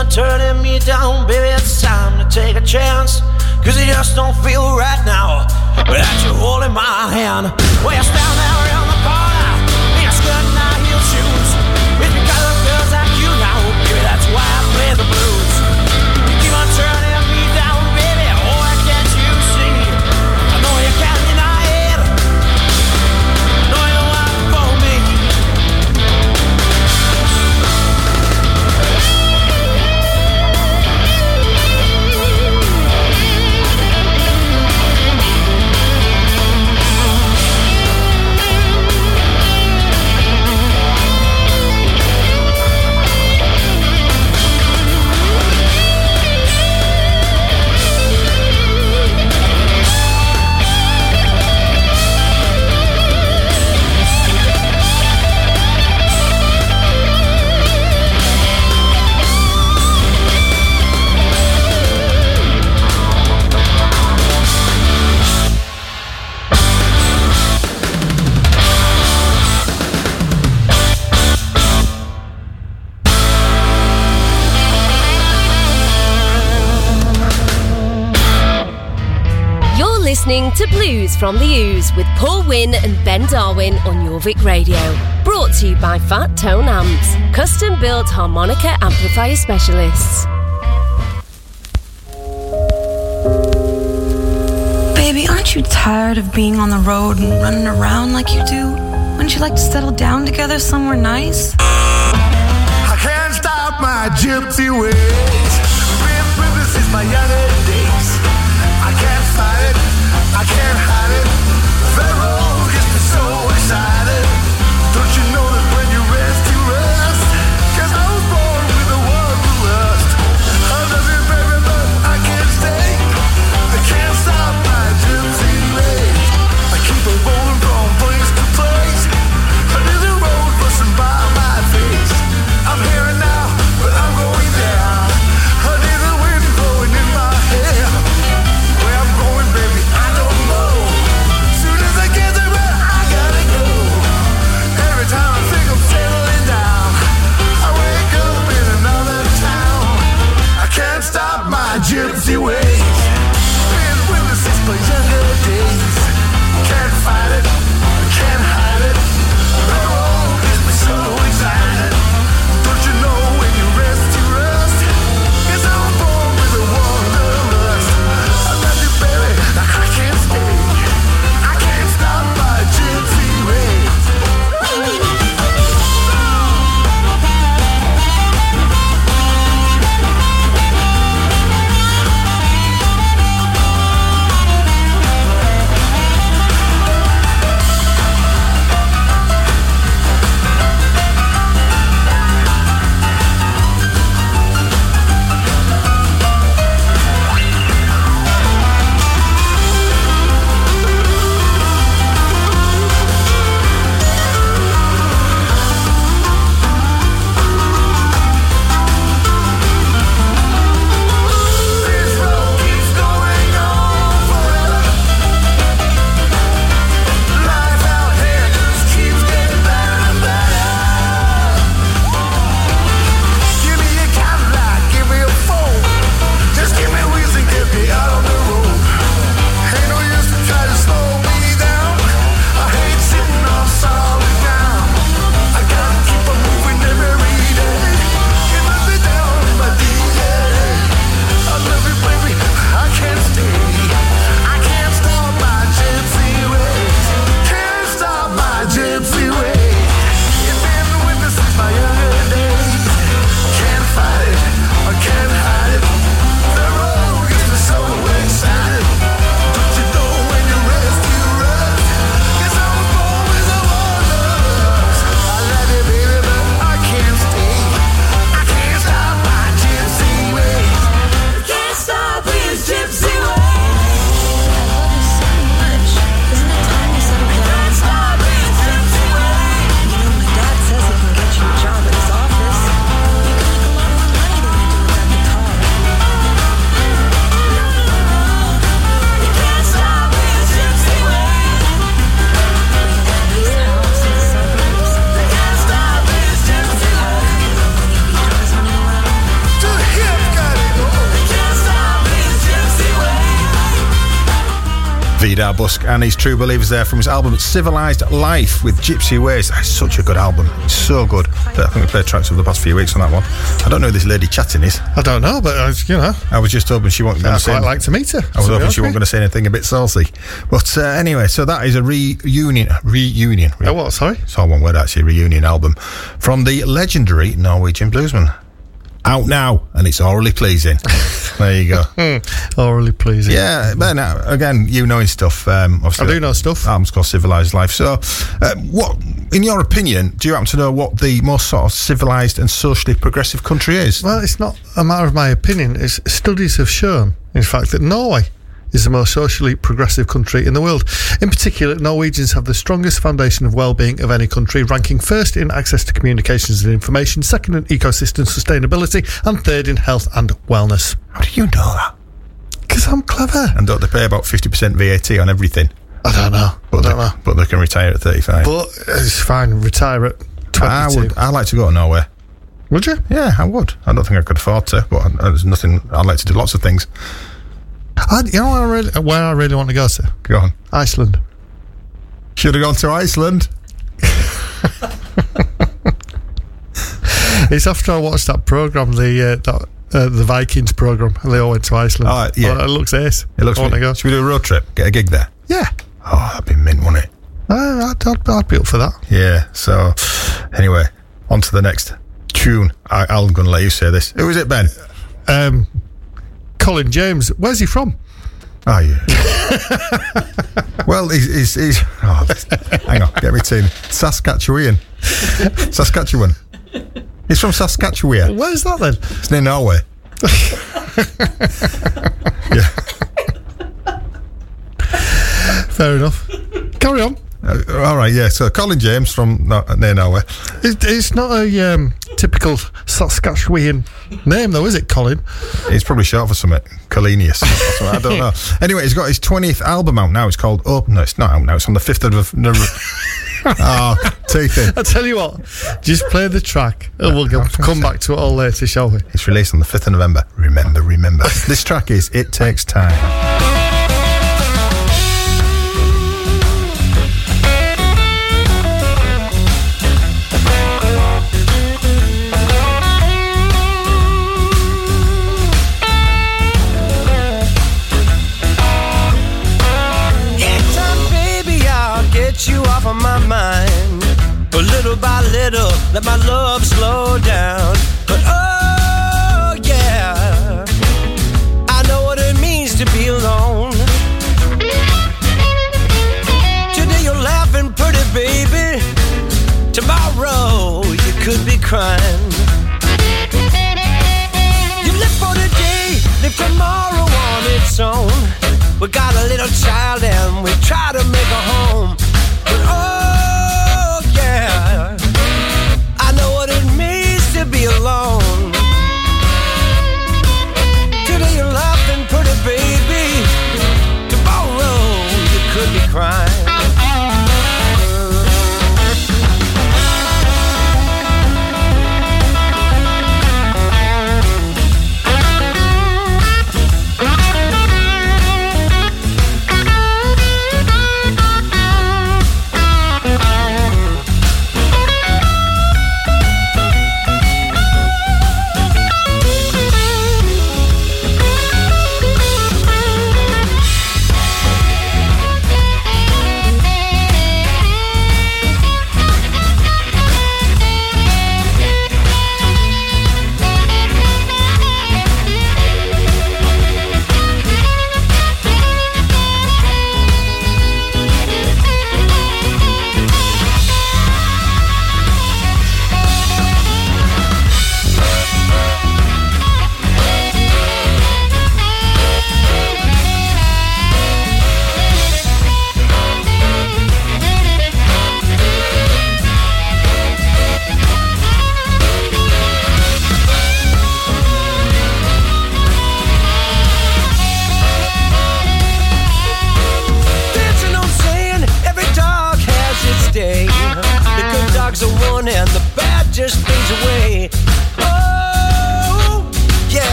Keep turning me down, baby, it's time to take a chance. Cause it just don't feel right now without you holding my hand. Well, you stand there around the corner in your skirt and listening to Blues from the Ooze with Paul Wynn and Ben Darwin on Jorvik Radio. Brought to you by Fat Tone Amps, custom built harmonica amplifier specialists. Baby, aren't you tired of being on the road and running around like you do? Wouldn't you like to settle down together somewhere nice? I can't stop my gypsy ways. Been with this since my younger days. Busk and his True Believers there from his album Civilized Life with Gypsy Ways. That's such a good album. So good. I think we played tracks over the past few weeks on that one. I don't know who this lady chatting is. I don't know, but uh, you know, I was just hoping she wasn't going I'd to say quite like to meet her. I was hoping she wasn't going to say anything a bit saucy. But uh, anyway, so that is a reunion. Reunion. Oh, what? Sorry. It's all one word, actually. Reunion album from the legendary Norwegian bluesman. Out now, and it's orally pleasing. there you go. Orally pleasing. Yeah, Ben, uh, again, you knowing stuff. Um, obviously, I do know stuff. Arms called Civilized Life. So, uh, what, in your opinion, do you happen to know what the most sort of civilized and socially progressive country is? Well, it's not a matter of my opinion. It's studies have shown, in fact, that Norway is the most socially progressive country in the world. In particular, Norwegians have the strongest foundation of well-being of any country, ranking first in access to communications and information, second in ecosystem sustainability, and third in health and wellness. How do you know that? Because I'm clever. And don't they pay about 50% VAT on everything? I don't know. But, I don't they, know. but they can retire at 35. But it's fine. Retire at 22. I would. I'd like to go to Norway. Would you? Yeah, I would. I don't think I could afford to, but there's nothing. I'd like to do lots of things. I, you know where I, really, where I really want to go to? Go on. Iceland. Should have gone to Iceland. It's after I watched that program, the uh, that, uh, the Vikings program, and they all went to Iceland. Oh, yeah. it looks ace. It looks. I want to go. Should we do a road trip? Get a gig there. Yeah, Oh, that'd be mint, wouldn't it? uh, I'd, I'd, I'd be up for that. Yeah. So, anyway, on to the next tune. I, I'm going to let you say this. Who is it, Ben? Um, Colin James, where's he from? Oh, yeah. well, he's. he's, he's oh, hang on, get me team. Saskatchewan. Saskatchewan. He's from Saskatchewan. Where's that then? It's near Norway. yeah. Fair enough. Carry on. Uh, all right, yeah. So Colin James from no, near Norway. It, it's not a um, typical Saskatchewan name, though, is it, Colin? He's probably short for something. Colinius. I don't know. Anyway, he's got his 20th album out now. It's called Oh, no, it's not out now. It's on the 5th of November. oh, teeth in. I tell you what, just play the track and we'll go, come back to it all later, shall we? It's released on the 5th of November. Remember, remember. this track is It Takes Time. By little, let my love slow down. But oh, yeah, I know what it means to be alone. Today you're laughing pretty, baby. Tomorrow you could be crying. You live for today, live tomorrow on its own. We got a little child and we try to make a home. But oh,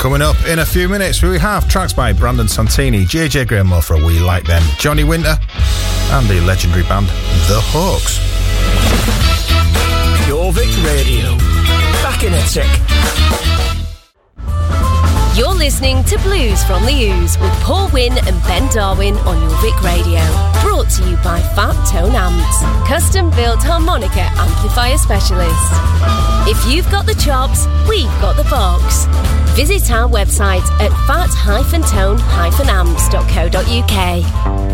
Coming up in a few minutes, we have tracks by Brandon Santini, JJ Graham for We Like Them, Johnny Winter, and the legendary band The Hawks. Jorvik Radio. Back in a tick. You're listening to Blues from the Ooze with Paul Wynn and Ben Darwin on Jorvik Radio. Brought to you by Fat Tone Amps, custom built harmonica amplifier specialists. If you've got the chops, we've got the box. Visit our website at fat-tone-amps.co.uk.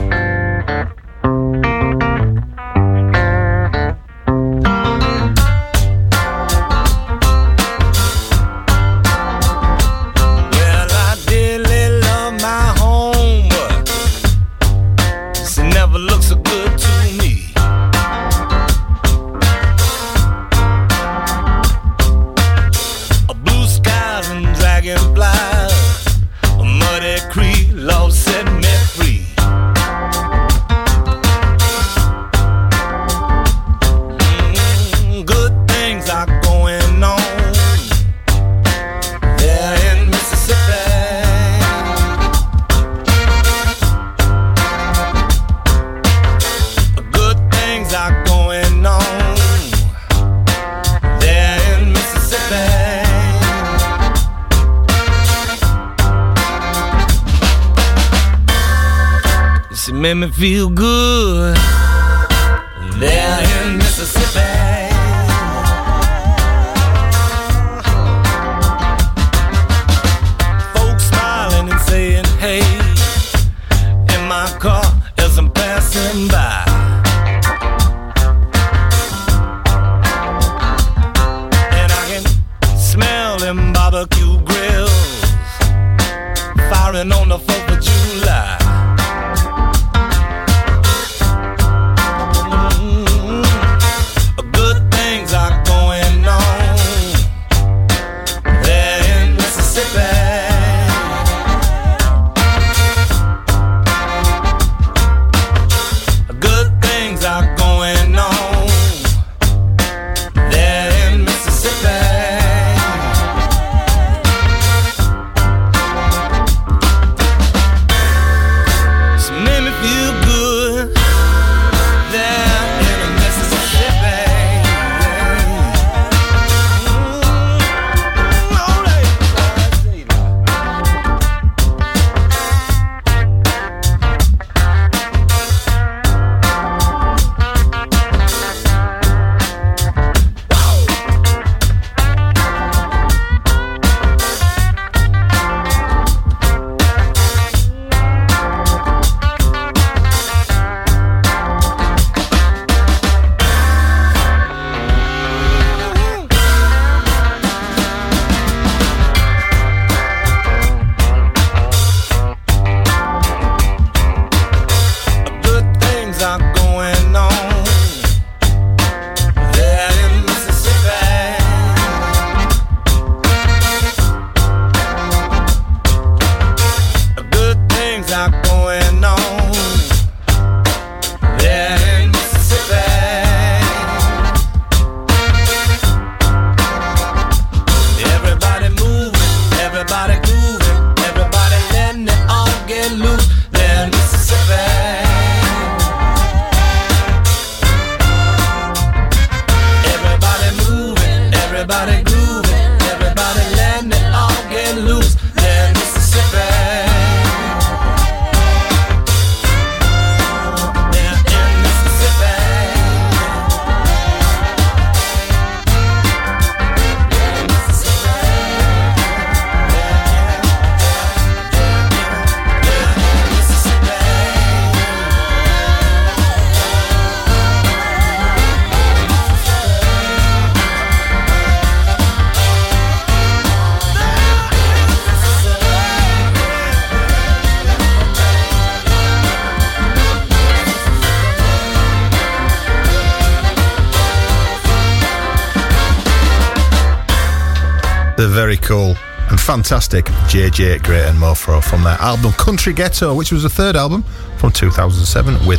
fantastic JJ Grey and Mofro from their album Country Ghetto, which was the third album from 2007 with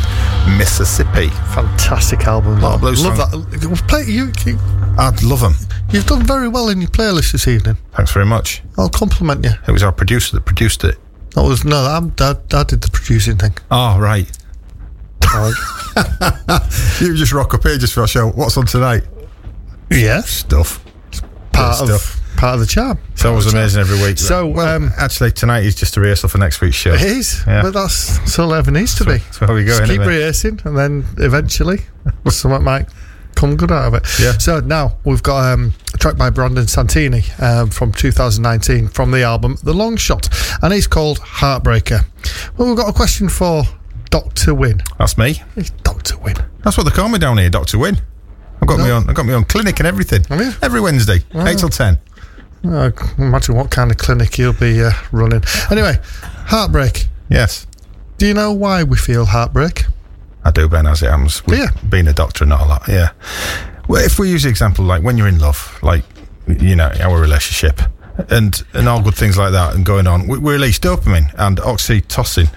Mississippi. Fantastic album. Lot of blues Love song. that. We've you, you, I'd love them. you've done very well in your playlist this evening. Thanks very much. I'll compliment you. It was our producer that produced it. That was no, I'm, I, I did the producing thing. Oh, right. you just rock up here just for our show. What's on tonight? Yes, Stuff. part Good of stuff. part of the charm. It's always amazing every week. So, well, um, actually, tonight is just a rehearsal for next week's show. It is, Yeah. but that's it ever needs to be. that's where we go, Just keep rehearsing, and then eventually something might come good out of it. Yeah. So now we've got um, a track by Brandon Santini um, from 2019 from the album The Long Shot, and it's called Heartbreaker. Well, we've got a question for Doctor Wynn. That's me. It's Doctor Wynn. That's what they call me down here, Doctor Wynn. I've got me on. I've got me on clinic and everything. Have you? Every Wednesday, eight till ten. Uh, imagine what kind of clinic you'll be uh, running. Anyway, heartbreak. Yes, Do you know why we feel heartbreak? I do, Ben. As it happens, with Yeah. being a doctor and all that. Yeah. Well, if we use the example like when you're in love, like you know our relationship, and and all good things like that and going on. We, we release dopamine and oxytocin.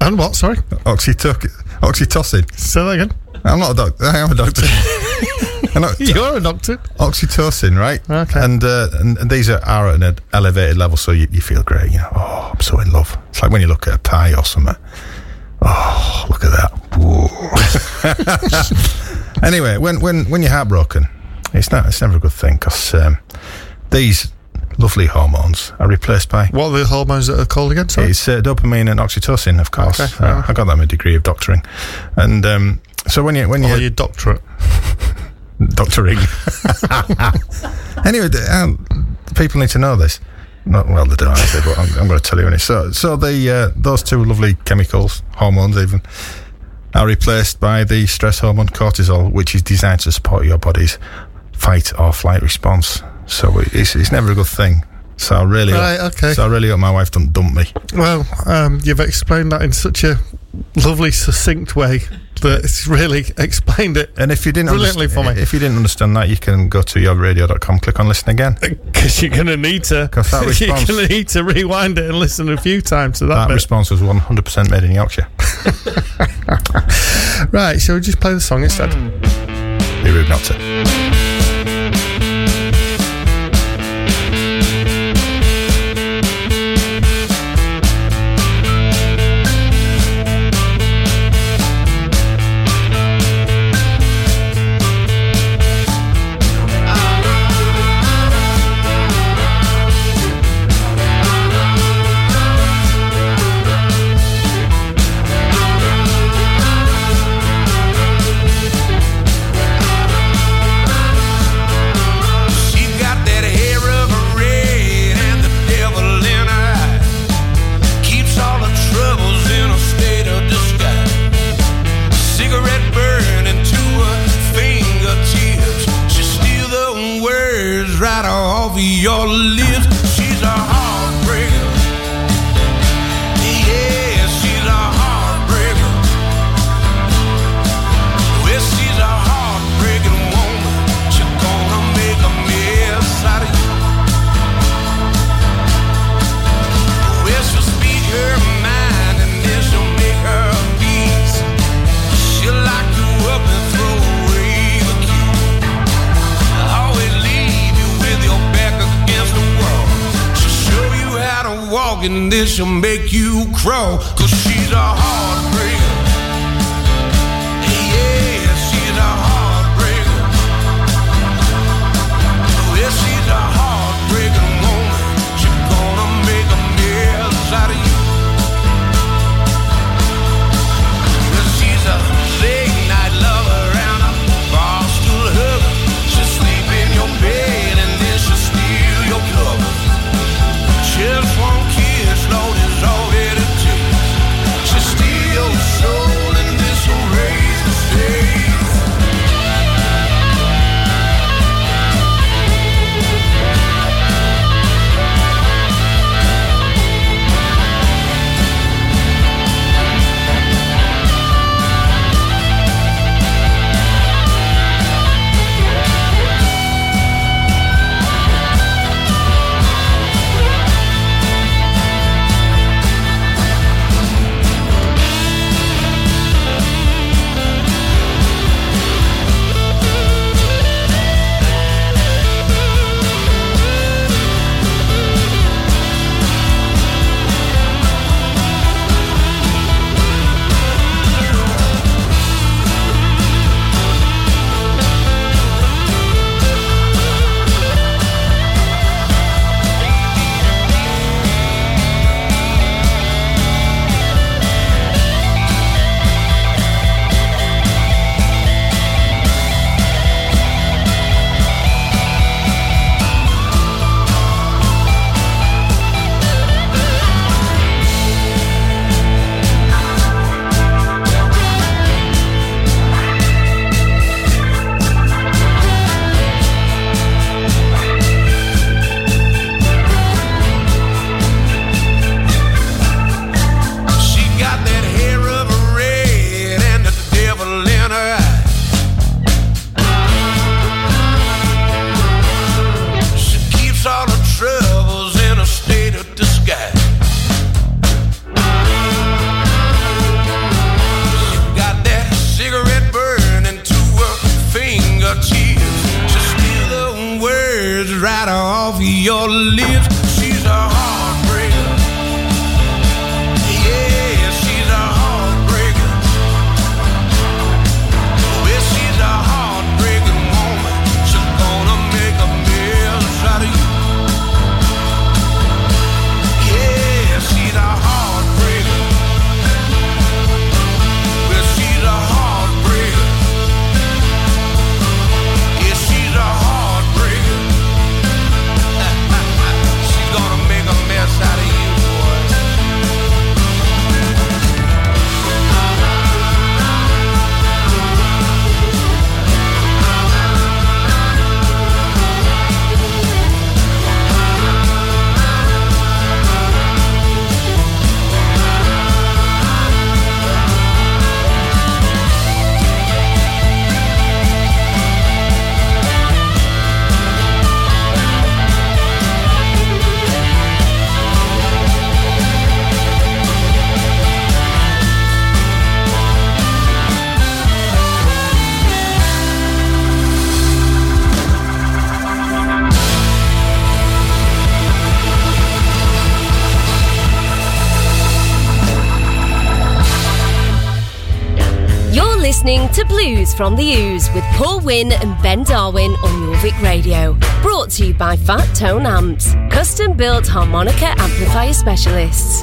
And what? Sorry, Oxytoc- oxytocin. say that again. I'm not a doctor. I am a doctor. I'm You're a doctor. oxytocin, right? Okay. And, uh, and and these are, are at an elevated level, so you, you feel great. You know, oh, I'm so in love. It's like when you look at a pie or something. Oh, look at that. Anyway, when when when you're heartbroken, it's not. It's never a good thing because um, these lovely hormones are replaced by. What are the hormones that are called again? Sorry. It's uh, dopamine and oxytocin, of course. Okay, Uh. I got that in my degree of doctoring, and um, so when you when you Or your doctorate. doctoring. anyway, um, people need to know this. Not well, they don't actually, but I'm, I'm going to tell you anyway. So, so the uh, those two lovely chemicals, hormones, even, are replaced by the stress hormone cortisol, which is designed to support your body's fight or flight response. So it's, it's never a good thing. So I really, Right, hope, okay. So I really hope my wife doesn't dump me. Well, um, you've explained that in such a lovely, succinct way that it's really explained it And if you didn't brilliantly for me. if you didn't understand that, you can go to yourradio.com, click on listen again. Uh, because you're going to need to. that you're going to need to rewind it and listen a few times to that, That bit. response was 100% made in Yorkshire. right, shall we just play the song instead? Be rude not to. Your and then she'll make you crawl. Cause she's a Blues from the Ooze with Paul Wynn and Ben Darwin on Jorvik Radio. Brought to you by Fat Tone Amps, custom built harmonica amplifier specialists.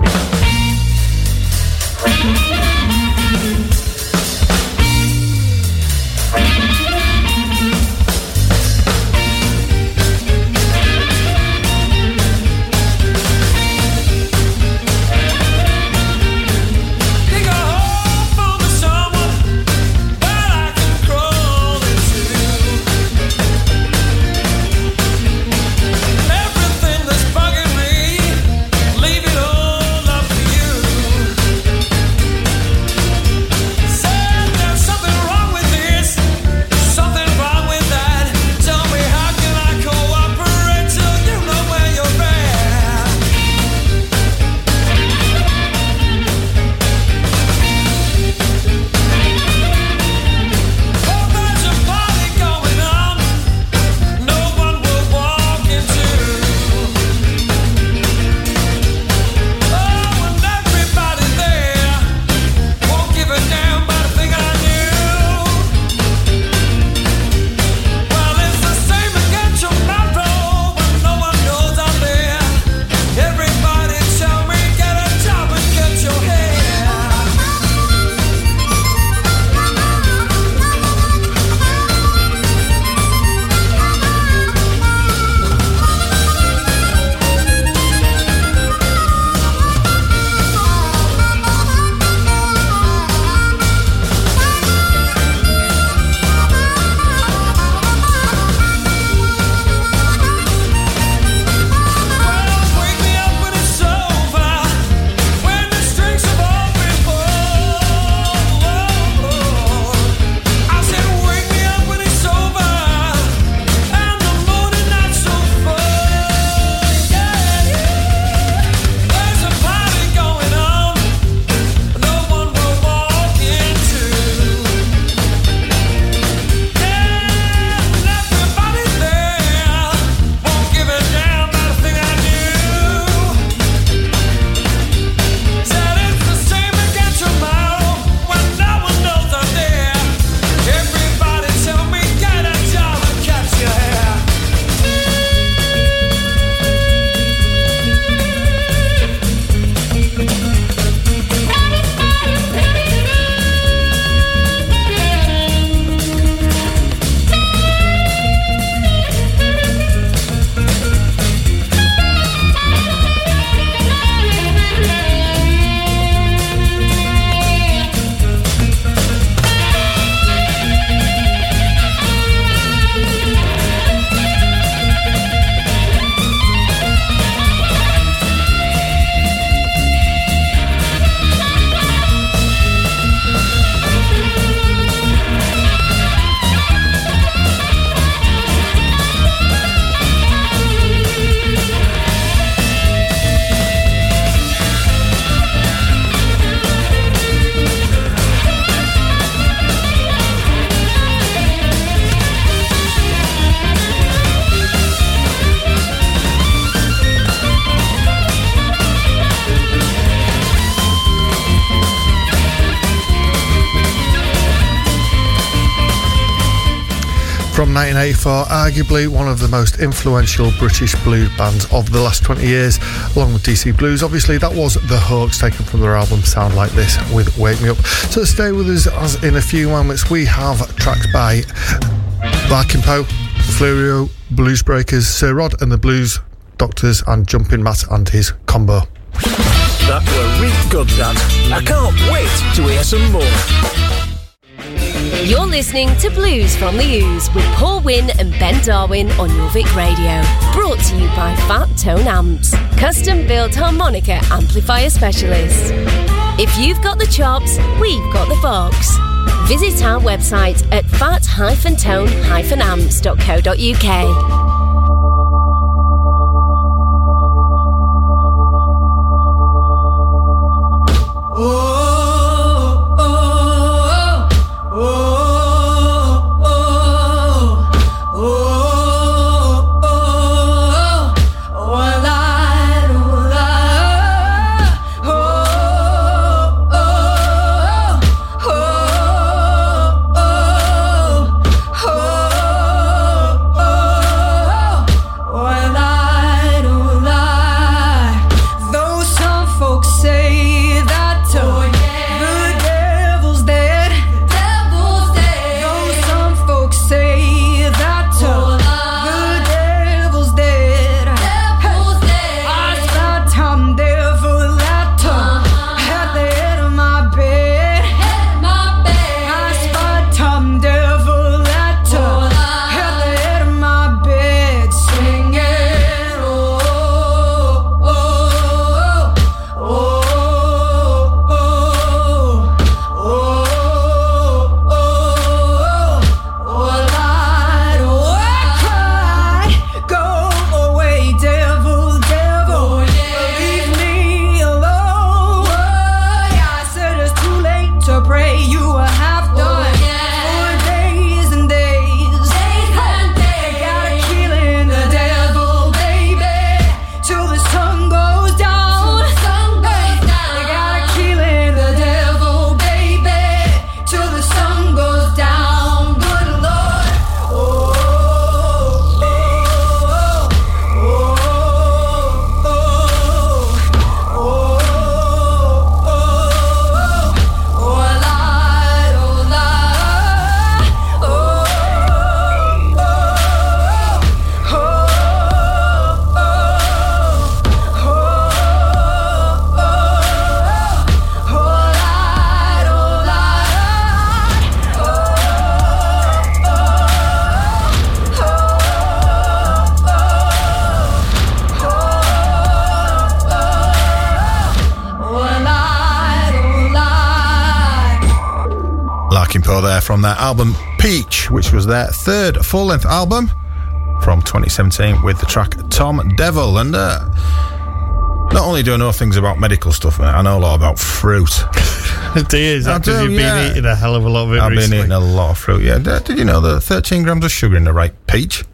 1988 for arguably one of the most influential British blues bands of the last 20 years, along with DC Blues. Obviously, that was The Hawks taken from their album Sound Like This with Wake Me Up. So stay with us as in a few moments we have tracks by Larkin Poe, Flurio, Blues Breakers, Sir Rod and the Blues Doctors, and Jumping Matt and his combo. That were really good, that. I can't wait to hear some more. You're listening to Blues from the Ooze with Paul Wynn and Ben Darwin on Jorvik Radio. Brought to you by Fat Tone Amps, custom built harmonica amplifier specialists. If you've got the chops, we've got the box. Visit our website at fat-tone-amps.co.uk. album Peach, which was their third full length album from 2017 with the track Tom Devil. And uh, not only do I know things about medical stuff, I know a lot about fruit. it is, I because do, you've yeah. been eating a hell of a lot of it I've been eating a lot of fruit, yeah. Did you know that 13 grams of sugar in the right peach?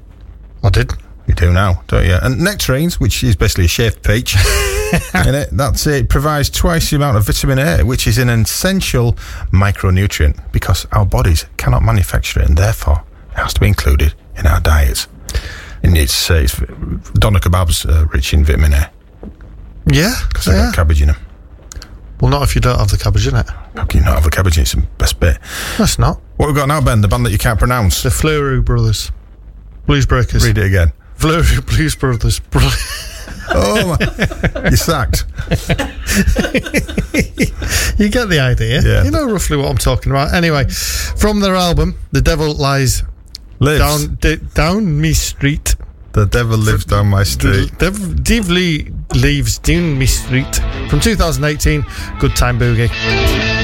I did. You do now, don't you? And nectarines, which is basically a shaved peach, in it, that's it. It provides twice the amount of vitamin A, which is an essential micronutrient because our bodies cannot manufacture it, and therefore it has to be included in our diets. And it's, uh, it's doner kebabs uh, rich in vitamin A Yeah, because they've yeah. got cabbage in them. Well, not if you don't have the cabbage in it. How can you not have the cabbage? In it's the best bit. That's not. What we've got now, Ben? The band that you can't pronounce. The Fleur Brothers. Blues Breakers. Read it again. Fleur Blues Brothers. Oh, my. you're sacked. you get the idea. Yeah. You know roughly what I'm talking about. Anyway, from their album, The Devil Lies Lives. Down d- Down Me Street. The devil lives down my street. The Dev- Devil Leaves Down Me Street from 2018. Good Time Boogie.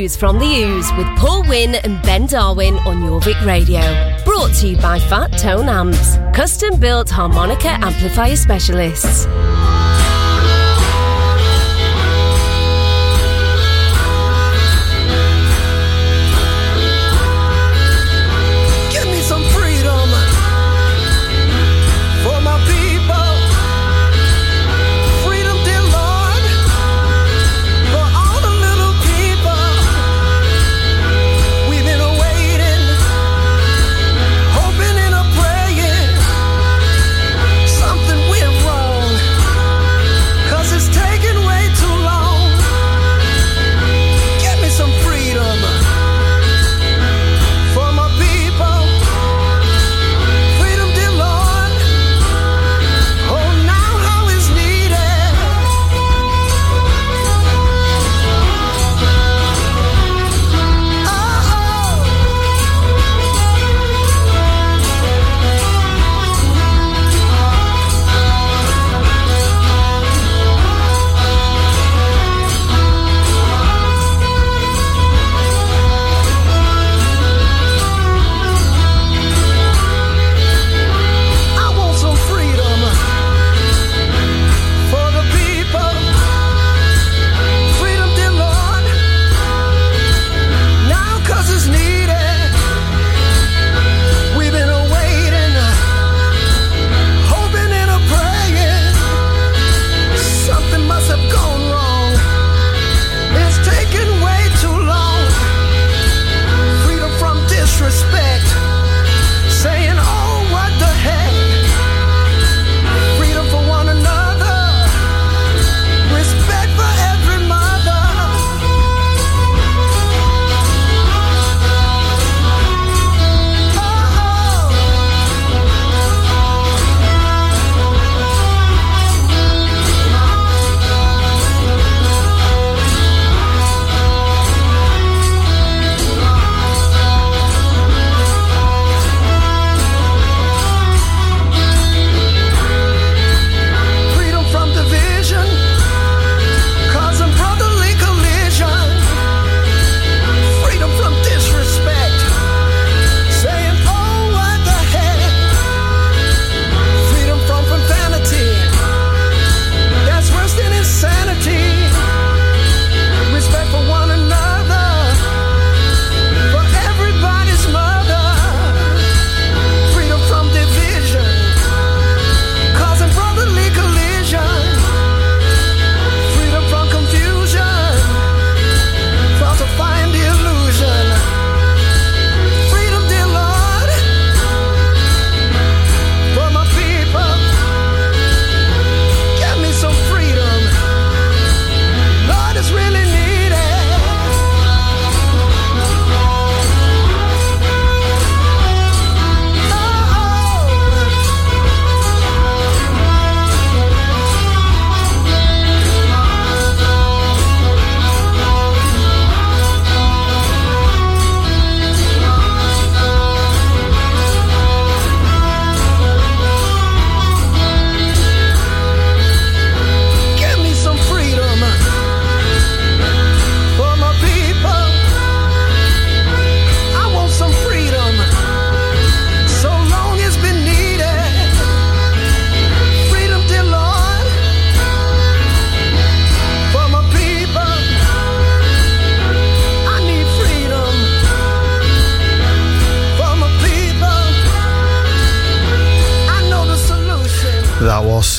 Blues from the Ooze with Paul Wynn and Ben Darwin on Jorvik Radio. Brought to you by Fat Tone Amps, custom built harmonica amplifier specialists.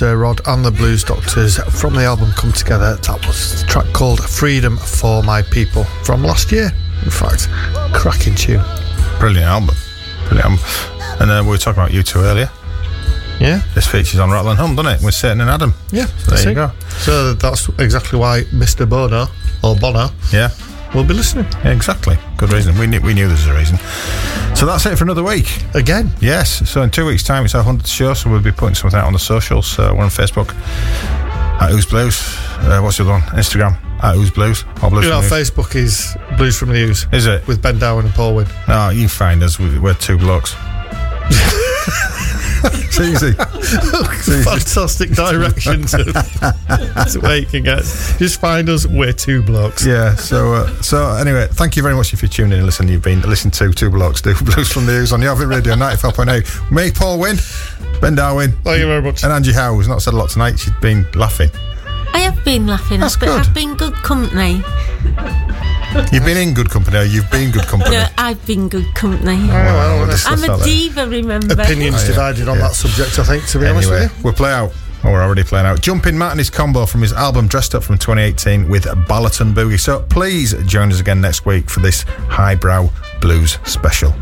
Was uh, Rod and the Blues Doctors from the album Come Together. That was the track called Freedom for My People from last year. In fact, cracking tune. Brilliant album. Brilliant album. And uh, we were talking about U2 earlier. Yeah, This features on Rattle and Hum, doesn't it? With Satan and Adam. yeah. there you go. So that's exactly why Mr. Bono or Bono Yeah. will be listening Yeah, exactly. Good reason. We knew, we knew there's a reason. So that's it for another week. again. Yes. So in two weeks' time, it's our 100th show, so we'll be putting something out on the socials. So we're on Facebook at Ooze Blues. Uh, what's the other one? Instagram at Ooze Blues. Or Blues You know, from Facebook is Blues from the News Is it? with Ben Darwin and Paul Wynn. No, you find us. We- We're two blokes. it's easy. Fantastic direction to, to where you can get. Just find us. We're two blocks. Yeah. So, uh, so anyway, thank you very much if you're tuning in and listening. You've been listening to Two Blocks Do Blues from the News on Jorvik Radio 94.8. Me, Paul Wynn, Ben Darwin, Thank you very much. and Angie Howe, who's not said a lot tonight. She's been laughing. I have been laughing. That's I've been, good. I've been good company. You've been in good company. Or you've been good company. No, I've been good company. Oh, well, we'll I'm a diva, remember? Opinions Oh, yeah. divided on Yeah. that subject, I think, to be honest with you. we'll play out. Oh, we're already playing out. Jumping Matt and his combo from his album Dressed Up from 2018 with Ballaton Boogie. So please join us again next week for this highbrow blues special.